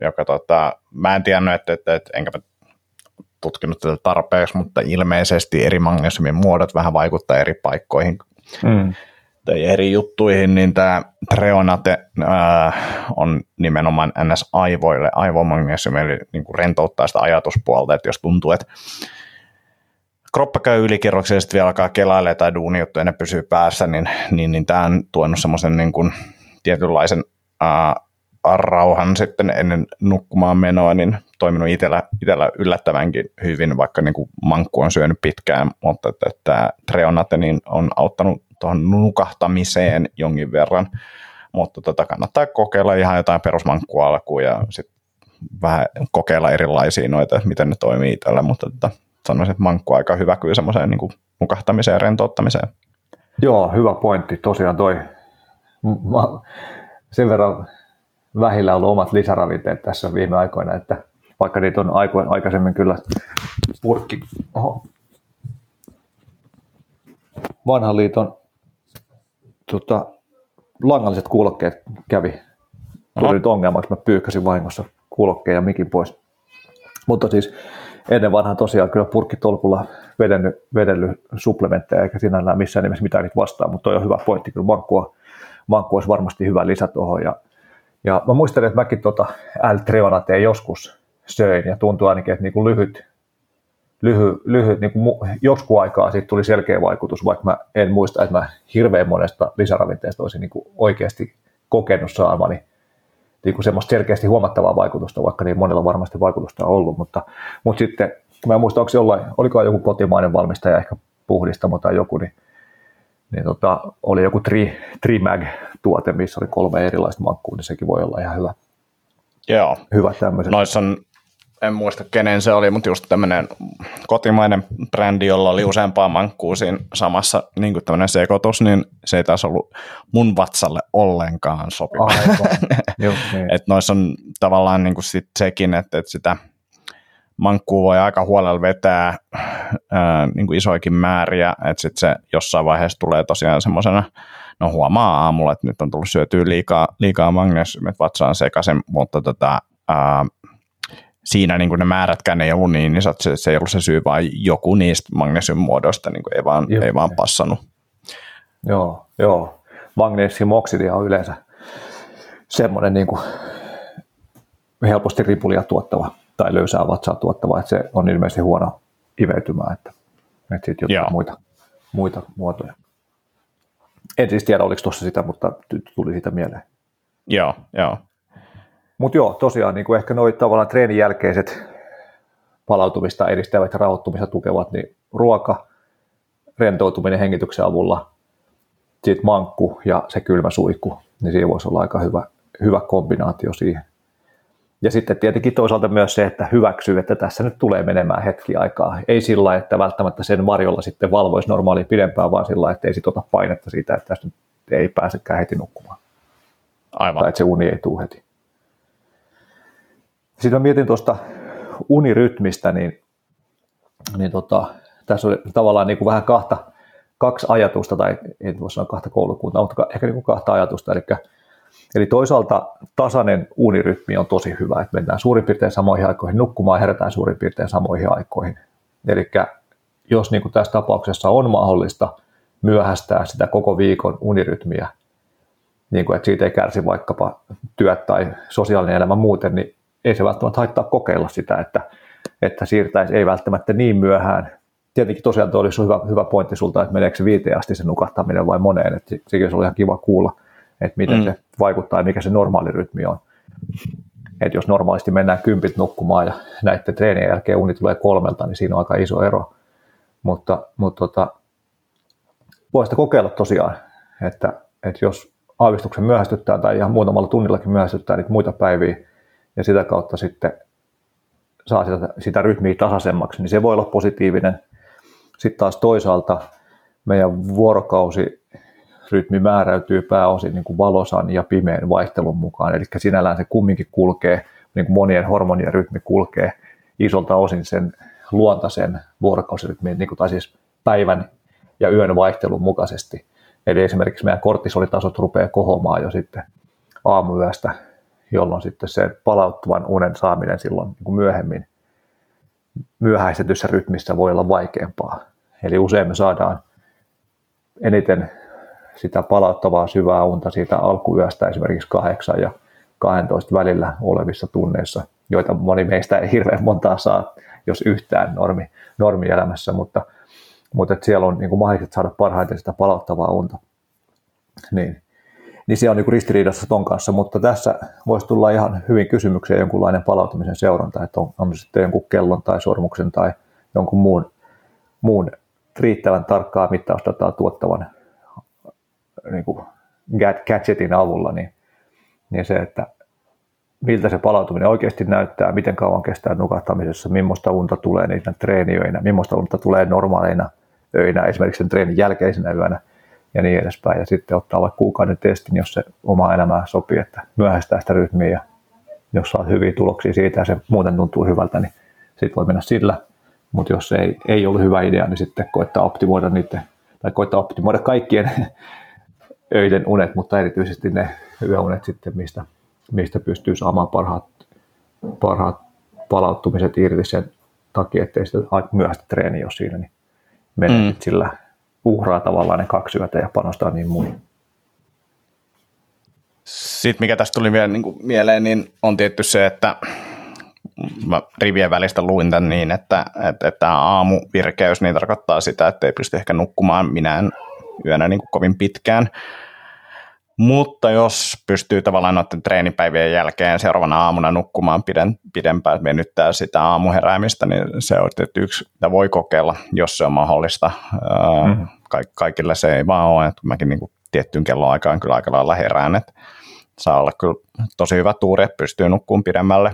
joka tota, mä en tiennyt, että, että, että enkä mä tutkinut tätä tarpeeksi, mutta ilmeisesti eri magnesiumin muodot vähän vaikuttaa eri paikkoihin. Mm tai eri juttuihin, niin tämä Treonate äh, on nimenomaan NS-aivoille, aivomagnesium, eli niin kuin rentouttaa sitä ajatuspuolta, että jos tuntuu, että kroppa käy ylikierroksia ja sitten vielä alkaa kelailee tai duunijuttuja, ne pysyy päässä, niin, niin, niin tämä on tuonut semmoisen niin kuin tietynlaisen äh, rauhan sitten ennen nukkumaan menoa, niin toiminut itsellä, itsellä yllättävänkin hyvin, vaikka niin kuin mankku on syönyt pitkään, mutta että, että Treonate niin on auttanut tuohon nukahtamiseen jonkin verran, mutta tota, kannattaa kokeilla ihan jotain perusmankkua alkuun ja sitten vähän kokeilla erilaisia noita, miten ne toimii itsellä, mutta tota, sanoisin, että mankku on aika hyvä kyllä semmoiseen niin nukahtamiseen ja rentouttamiseen. Joo, hyvä pointti. Tosiaan toi, mä, sen verran vähillä ollut omat lisäravinteet tässä viime aikoina, että vaikka niitä on aikaisemmin kyllä purkki, oho, vanhan liiton tota, langalliset kuulokkeet kävi. Tuli nyt ongelmaksi, mä pyykkäsin vahingossa kuulokkeen ja mikin pois. Mutta siis ennen vanhaan tosiaan kyllä purkkitolkulla vedennyt, vedellyt supplementteja, eikä sinällään missään nimessä mitään niitä vastaa, mutta toi on hyvä pointti, kyllä vankkua, vankku olisi varmasti hyvä lisä tuohon. Ja, ja mä muistelen, että mäkin tota L-treonateen joskus söin ja tuntuu ainakin, että niinku lyhyt lyhyt, lyhyt niin kuin joskus aikaa siitä tuli selkeä vaikutus, vaikka mä en muista, että mä hirveän monesta lisäravinteesta olisin niin kuin oikeasti kokenut saamani niin kuin semmoista selkeästi huomattavaa vaikutusta, vaikka niin monella varmasti vaikutusta on ollut, mutta, mutta sitten mä en muista, onko jollain, oliko joku kotimainen valmistaja, ehkä puhdistamo tai joku, niin, niin tota, oli joku tri, Trimag-tuote, missä oli kolme erilaista makkua, niin sekin voi olla ihan hyvä. Joo. Hyvä tämmöisen. Noissa on en muista kenen se oli, mutta just tämmöinen kotimainen brändi, jolla oli useampaa mankkuu siinä samassa niin kuin tämmöinen sekoitus, niin se ei taas ollut mun vatsalle ollenkaan sopiva. niin. että noissa on tavallaan niin kuin sit sekin, että, että sitä mankkuu voi aika huolella vetää ää, niin kuin isoikin määriä, että sitten se jossain vaiheessa tulee tosiaan semmoisena, no huomaa aamulla, että nyt on tullut syötyä liikaa, liikaa magnesiumia, että vatsa on sekaisin, mutta tota, ää, siinä niin kuin ne määrätkään ei ollut niin, niin se, se ei ollut se syy, vaan joku niistä magnesium-muodoista niin kuin ei, vaan, ei vaan passannut. Joo, joo. Magnesiumoksidia on yleensä semmoinen niin kuin helposti ripulia tuottava tai löysää vatsaa tuottava, että se on ilmeisesti huono iveytymään, että, että sitten jotain muita, muita muotoja. En siis tiedä, oliko tuossa sitä, mutta tuli siitä mieleen. Joo, joo. Mutta joo, tosiaan niin kuin ehkä noin tavallaan treenin jälkeiset palautumista edistävät ja rauhoittumista tukevat, niin ruoka, rentoutuminen hengityksen avulla, sitten mankku ja se kylmä suihku, niin siinä voisi olla aika hyvä, hyvä kombinaatio siihen. Ja sitten tietenkin toisaalta myös se, että hyväksyy, että tässä nyt tulee menemään hetki aikaa. Ei sillä että välttämättä sen varjolla sitten valvoisi normaali pidempään, vaan sillä että ei sit ota painetta siitä, että tästä ei pääsekään heti nukkumaan. Aivan. Tai että se uni ei tule heti. Sitten mä mietin tuosta unirytmistä, niin, niin tota, tässä oli tavallaan niin kuin vähän kahta, kaksi ajatusta, tai ei voi sanoa kahta koulukuntaa, mutta ehkä niin kuin kahta ajatusta. Eli, eli toisaalta tasainen unirytmi on tosi hyvä, että mennään suurin piirtein samoihin aikoihin nukkumaan ja herätään suurin piirtein samoihin aikoihin. Eli jos niin kuin tässä tapauksessa on mahdollista myöhästää sitä koko viikon unirytmiä, niin kuin, että siitä ei kärsi vaikkapa työt tai sosiaalinen elämä muuten, niin ei se välttämättä haittaa kokeilla sitä, että, että siirtäisi ei välttämättä niin myöhään. Tietenkin tosiaan tuo olisi hyvä, hyvä pointti sulta, että meneekö se viiteen asti se nukahtaminen vai moneen, että sekin olisi ihan kiva kuulla, että miten mm. se vaikuttaa ja mikä se normaali rytmi on. Että jos normaalisti mennään kympit nukkumaan ja näiden treenien jälkeen uni tulee kolmelta, niin siinä on aika iso ero. Mutta, mutta tota, voi sitä kokeilla tosiaan, että, että jos aavistuksen myöhästyttää tai ihan muutamalla tunnillakin myöhästyttää niitä muita päiviä ja sitä kautta sitten saa sitä, sitä rytmiä tasaisemmaksi, niin se voi olla positiivinen. Sitten taas toisaalta meidän vuorokausi rytmi määräytyy pääosin niin kuin valosan ja pimeän vaihtelun mukaan, eli sinällään se kumminkin kulkee, niin kuin monien hormonien rytmi kulkee isolta osin sen luontaisen vuorokausirytmin, niin kuin, tai siis päivän ja yön vaihtelun mukaisesti. Eli esimerkiksi meidän kortisolitasot rupeaa kohomaan jo sitten aamuyöstä, jolloin sitten se palauttuvan unen saaminen silloin niin kuin myöhemmin myöhäistetyssä rytmissä voi olla vaikeampaa. Eli usein me saadaan eniten sitä palauttavaa syvää unta siitä alkuyöstä esimerkiksi 8 ja 12 välillä olevissa tunneissa, joita moni meistä ei hirveän montaa saa, jos yhtään normi, normielämässä, mutta, mutta siellä on niin kuin mahdollisuus saada parhaiten sitä palauttavaa unta. Niin, niin se on niin ristiriidassa ton kanssa, mutta tässä voisi tulla ihan hyvin kysymyksiä jonkunlainen palautumisen seuranta, että on, on sitten jonkun kellon tai sormuksen tai jonkun muun, muun riittävän tarkkaa mittausdataa tuottavan niin kuin gadgetin avulla, niin, niin se, että miltä se palautuminen oikeasti näyttää, miten kauan kestää nukahtamisessa, millaista unta tulee niitä treeniöinä, millaista unta tulee normaaleina öinä, esimerkiksi sen treenin jälkeisenä yönä ja niin edespäin. Ja sitten ottaa vaikka kuukauden testin, jos se oma elämää sopii, että myöhäistää sitä rytmiä ja jos saa hyviä tuloksia siitä ja se muuten tuntuu hyvältä, niin sitten voi mennä sillä. Mutta jos ei, ei ollut hyvä idea, niin sitten koittaa optimoida niiden, tai koittaa optimoida kaikkien öiden unet, mutta erityisesti ne yöunet sitten, mistä, mistä pystyy saamaan parhaat, parhaat palauttumiset irti sen takia, ettei sitä myöhäistä treeni ole siinä, niin menee mm. sillä uhraa tavallaan ne kaksi yötä ja panostaa niin muihin. Sitten mikä tästä tuli vielä niin kuin mieleen, niin on tietty se, että mä rivien välistä luin tämän niin, että, että, että aamuvirkeys niin tarkoittaa sitä, että ei pysty ehkä nukkumaan minään yönä niin kuin kovin pitkään. Mutta jos pystyy tavallaan noiden treenipäivien jälkeen seuraavana aamuna nukkumaan piden, pidempään, venyttää sitä aamuheräämistä, niin se on tietysti yksi, mitä voi kokeilla, jos se on mahdollista. Mm. Ka- kaikille se ei vaan ole, että mäkin niin kuin tiettyyn kelloaikaan kyllä aika lailla herään, että saa olla kyllä tosi hyvä tuuri, että pystyy nukkumaan pidemmälle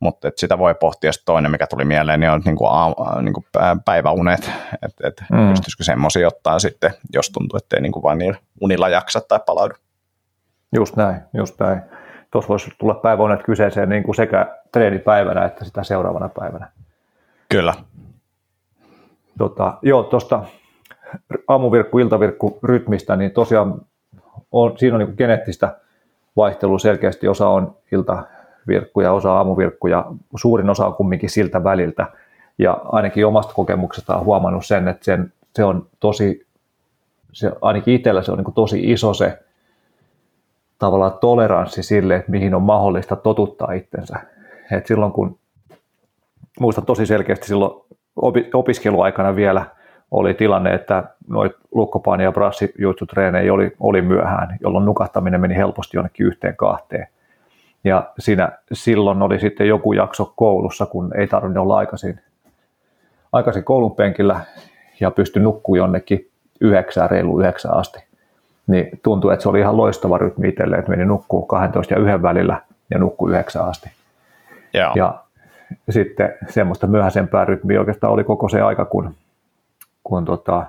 mutta et sitä voi pohtia. Sitten toinen, mikä tuli mieleen, niin on niin kuin a, niin kuin päiväunet, että et mm. pystyisikö semmoisia ottaa sitten, jos tuntuu, että ei niin kuin vain niillä unilla jaksa tai palaudu. Just näin, just näin. Tuossa voisi tulla päiväunet kyseeseen niin kuin sekä treenipäivänä että sitä seuraavana päivänä. Kyllä. Tota, joo, tuosta aamuvirkku, iltavirkku rytmistä, niin tosiaan on, siinä on niin geneettistä vaihtelua selkeästi. Osa on ilta, virkkuja, osa aamuvirkkuja, suurin osa on kumminkin siltä väliltä. Ja ainakin omasta kokemuksesta on huomannut sen, että sen, se on tosi, se, ainakin itsellä se on niin tosi iso se tavallaan toleranssi sille, että mihin on mahdollista totuttaa itsensä. Et silloin kun, muistan tosi selkeästi silloin opiskeluaikana vielä oli tilanne, että noit lukkopaini- ja brassijuitsutreenejä oli, oli myöhään, jolloin nukahtaminen meni helposti jonnekin yhteen kahteen. Ja siinä silloin oli sitten joku jakso koulussa, kun ei tarvinnut olla aikaisin, aikaisin koulun penkillä ja pystyi nukkuu jonnekin yhdeksään, reilu yhdeksään asti. Niin tuntui, että se oli ihan loistava rytmi itselleen, että meni nukkuu 12 ja yhden välillä ja nukkuu yhdeksään asti. Joo. Ja sitten semmoista myöhäisempää rytmiä oikeastaan oli koko se aika, kun, kun tota,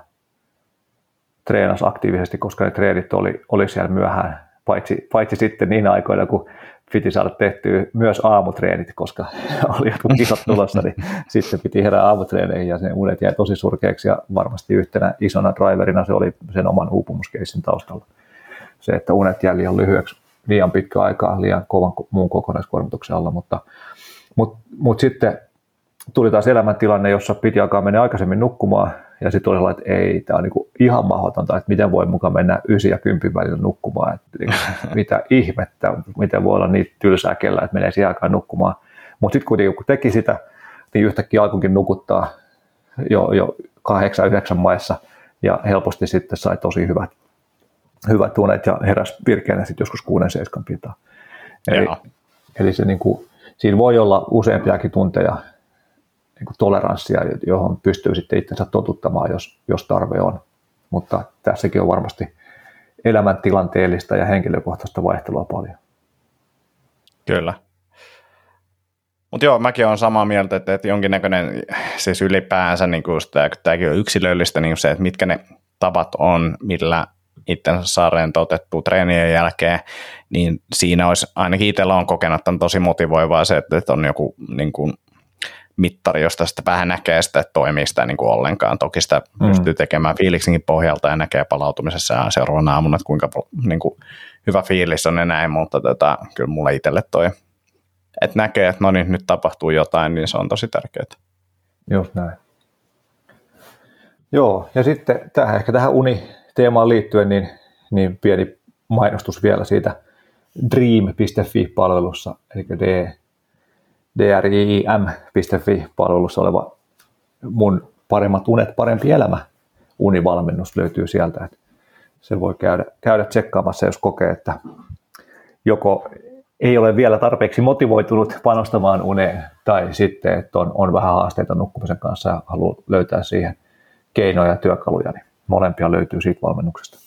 treenasi aktiivisesti, koska ne treenit oli, oli siellä myöhään, paitsi, paitsi sitten niin aikoina, kun piti saada tehtyä myös aamutreenit, koska oli jotkut kisat tulossa, niin sitten piti herää aamutreeneihin ja sen unet jäi tosi surkeaksi ja varmasti yhtenä isona driverina se oli sen oman uupumuskeissin taustalla. Se, että unet jäi liian lyhyeksi liian pitkä aikaa liian kovan muun kokonaiskuormituksen alla, mutta, mutta, mutta sitten tuli taas elämäntilanne, jossa piti alkaa mennä aikaisemmin nukkumaan ja sitten oli sellainen, että ei, tämä on niin ihan mahdotonta, että miten voi mukaan mennä 9 ja 10 välillä nukkumaan, että niin, mitä ihmettä, miten voi olla niin tylsää kellä, että menee siihen aikaan nukkumaan. Mutta sitten kuitenkin kun teki sitä, niin yhtäkkiä alkuikin nukuttaa jo, jo 8-9 maissa ja helposti sitten sai tosi hyvät, hyvät tunet ja heräs virkeänä sitten joskus 6-7 pintaa. Eli, eli se niin kuin, siinä voi olla useampiakin tunteja niin kuin toleranssia, johon pystyy sitten itsensä totuttamaan, jos, jos tarve on. Mutta tässäkin on varmasti elämäntilanteellista ja henkilökohtaista vaihtelua paljon. Kyllä. Mutta joo, mäkin olen samaa mieltä, että, että jonkinnäköinen, siis ylipäänsä niin kuin sitä, tämäkin on yksilöllistä niin se, että mitkä ne tavat on, millä itsensä saa rentoutettua treenien jälkeen, niin siinä olisi, ainakin itsellä on kokenut, että on tosi motivoivaa se, että on joku niin kuin, mittari, josta sitä vähän näkee sitä, että toimii sitä niin kuin ollenkaan. Toki sitä mm. pystyy tekemään fiiliksinkin pohjalta ja näkee palautumisessa ja seuraavana aamuna, että kuinka niin kuin, hyvä fiilis on ja näin, mutta tota, kyllä mulle itselle toi, että näkee, että no niin, nyt tapahtuu jotain, niin se on tosi tärkeää. Just näin. Joo, ja sitten tähän, ehkä tähän uniteemaan liittyen, niin, niin pieni mainostus vielä siitä dream.fi-palvelussa, eli D, drim.fi-palvelussa oleva mun paremmat unet, parempi elämä univalmennus löytyy sieltä, että se voi käydä, käydä tsekkaamassa, jos kokee, että joko ei ole vielä tarpeeksi motivoitunut panostamaan uneen, tai sitten, että on, on vähän haasteita nukkumisen kanssa ja haluaa löytää siihen keinoja ja työkaluja, niin molempia löytyy siitä valmennuksesta.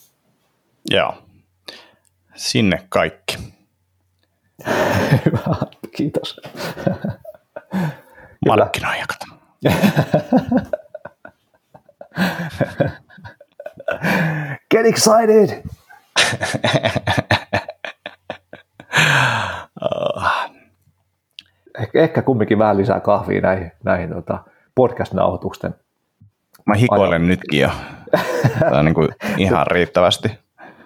Joo, sinne kaikki. Hyvä, kiitos. Markkinoija, kato. Get excited! ehkä, ehkä kumminkin vähän lisää kahvia näihin, näihin tota, podcast-nauhoitusten. Mä hikoilen ajan. nytkin jo. Tämä on niin kuin ihan riittävästi.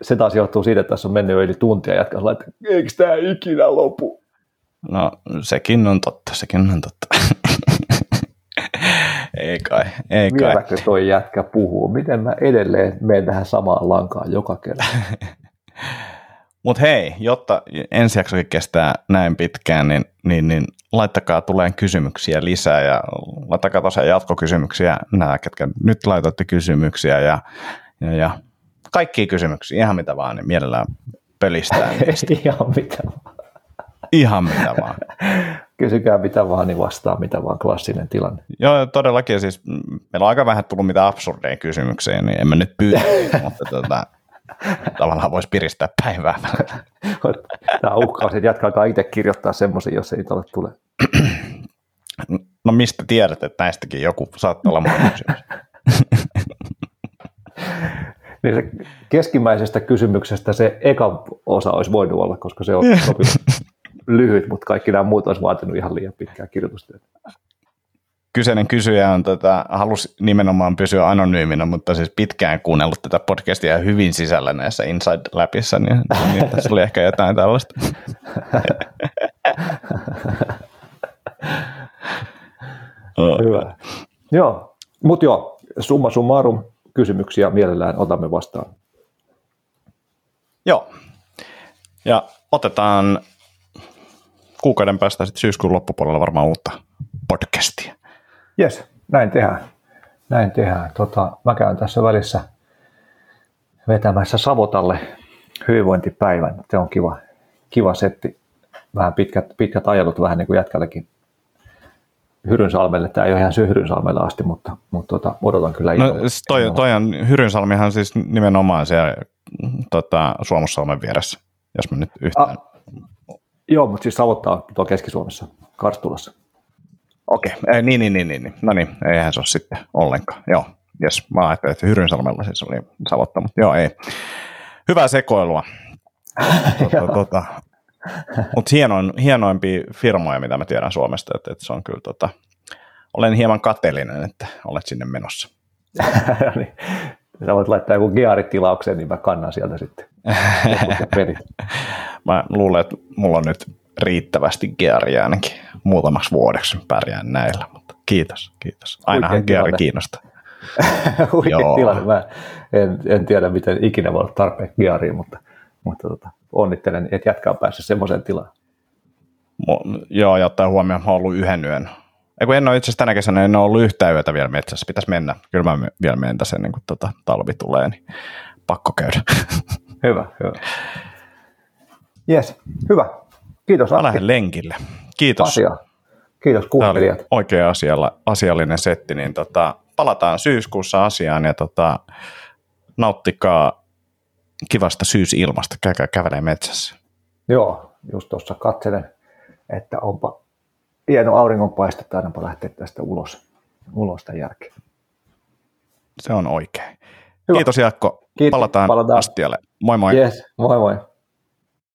Se taas johtuu siitä, että tässä on mennyt jo yli tuntia ja jatkaa että eikö tämä ikinä lopu? No sekin on totta, sekin on totta. ei kai, ei kai. Vieläkö toi jätkä puhuu? Miten mä edelleen menen tähän samaan lankaan joka kerta? Mutta hei, jotta ensi jaksokin kestää näin pitkään, niin, niin, niin laittakaa tulee kysymyksiä lisää ja laittakaa tosiaan jatkokysymyksiä, nämä, ketkä nyt laitatte kysymyksiä ja, ja, ja kaikkia kysymyksiä, ihan mitä vaan, niin mielellään pölistää. ihan mitä vaan. Ihan mitä vaan. Kysykää mitä vaan, niin vastaa mitä vaan, klassinen tilanne. Joo, todellakin. Siis meillä on aika vähän tullut mitä absurdeja kysymyksiä, niin en mä nyt pyydä, mutta tota, tavallaan voisi piristää päivää. Tämä uhkaus, että jatkaa itse kirjoittaa semmoisia, jos ei ole tule. No mistä tiedät, että näistäkin joku saattaa olla kysymys? niin se keskimmäisestä kysymyksestä se eka osa olisi voinut olla, koska se on lyhyt, mutta kaikki nämä muut olisi vaatinut ihan liian pitkää kirjoitustyötä kyseinen kysyjä on tota, halusi nimenomaan pysyä anonyyminä, mutta siis pitkään kuunnellut tätä podcastia hyvin sisällä näissä Inside Labissa, niin, niin tässä oli ehkä jotain tällaista. Hyvä. Joo, mutta joo, summa summarum kysymyksiä mielellään otamme vastaan. Joo, ja otetaan kuukauden päästä sitten syyskuun loppupuolella varmaan uutta podcastia. Jes, näin tehdään. Näin tehdään. Tota, mä käyn tässä välissä vetämässä Savotalle hyvinvointipäivän. Se on kiva, kiva setti. Vähän pitkät, pitkät ajelut vähän niin kuin jätkällekin Hyrynsalmelle. Tämä ei ole ihan syy Hyrynsalmelle asti, mutta, mutta tota, odotan kyllä no, toi, toi on, Hyrynsalmihan siis nimenomaan siellä tota, Suomussalmen vieressä, jos mä nyt yhtään... A, joo, mutta siis Savottaa on tuolla Keski-Suomessa, Karstulassa. Okei, okay. niin, niin, niin, niin, no niin, eihän se ole sitten ollenkaan. Joo, jes, mä ajattelin, että Hyrynsalmella siis oli savotta, mutta joo, ei. Hyvää sekoilua. tota, tota, mutta hienoin, hienoimpia firmoja, mitä mä tiedän Suomesta, että, että se on kyllä, tota, olen hieman kateellinen, että olet sinne menossa. Sä voit laittaa joku gearitilauksen, niin mä kannan sieltä sitten. mä luulen, että mulla on nyt riittävästi gearia ainakin muutamaksi vuodeksi pärjään näillä, mutta kiitos, kiitos. Ainahan geari kiinnostaa. Huikea tilanne. Mä en, en, tiedä, miten ikinä voi olla tarpeen gearia, mutta, mutta tota, onnittelen, että jatkaa päässyt semmoiseen tilaan. Mo, joo, ja ottaa huomioon, mä oon ollut yhden yön. Eiku en ole itse asiassa tänä kesänä, en ole ollut yhtään yötä vielä metsässä. Pitäisi mennä. Kyllä mä vielä menen tässä ennen kuin tota, talvi tulee, niin pakko käydä. hyvä, hyvä. Yes, hyvä. Kiitos Mä lähden lenkille. Kiitos. Asia. Kiitos kuuntelijat. oikein asialla, asiallinen setti, niin tota, palataan syyskuussa asiaan ja tota, nauttikaa kivasta syysilmasta, käykää kävelee metsässä. Joo, just tuossa katselen, että onpa hieno auringonpaiste, aina lähteä tästä ulos, ulos tämän jälkeen. Se on oikein. Hyvä. Kiitos Jaakko. Kiitos. Palataan, Palataan. astialle. Moi moi. Yes, moi moi.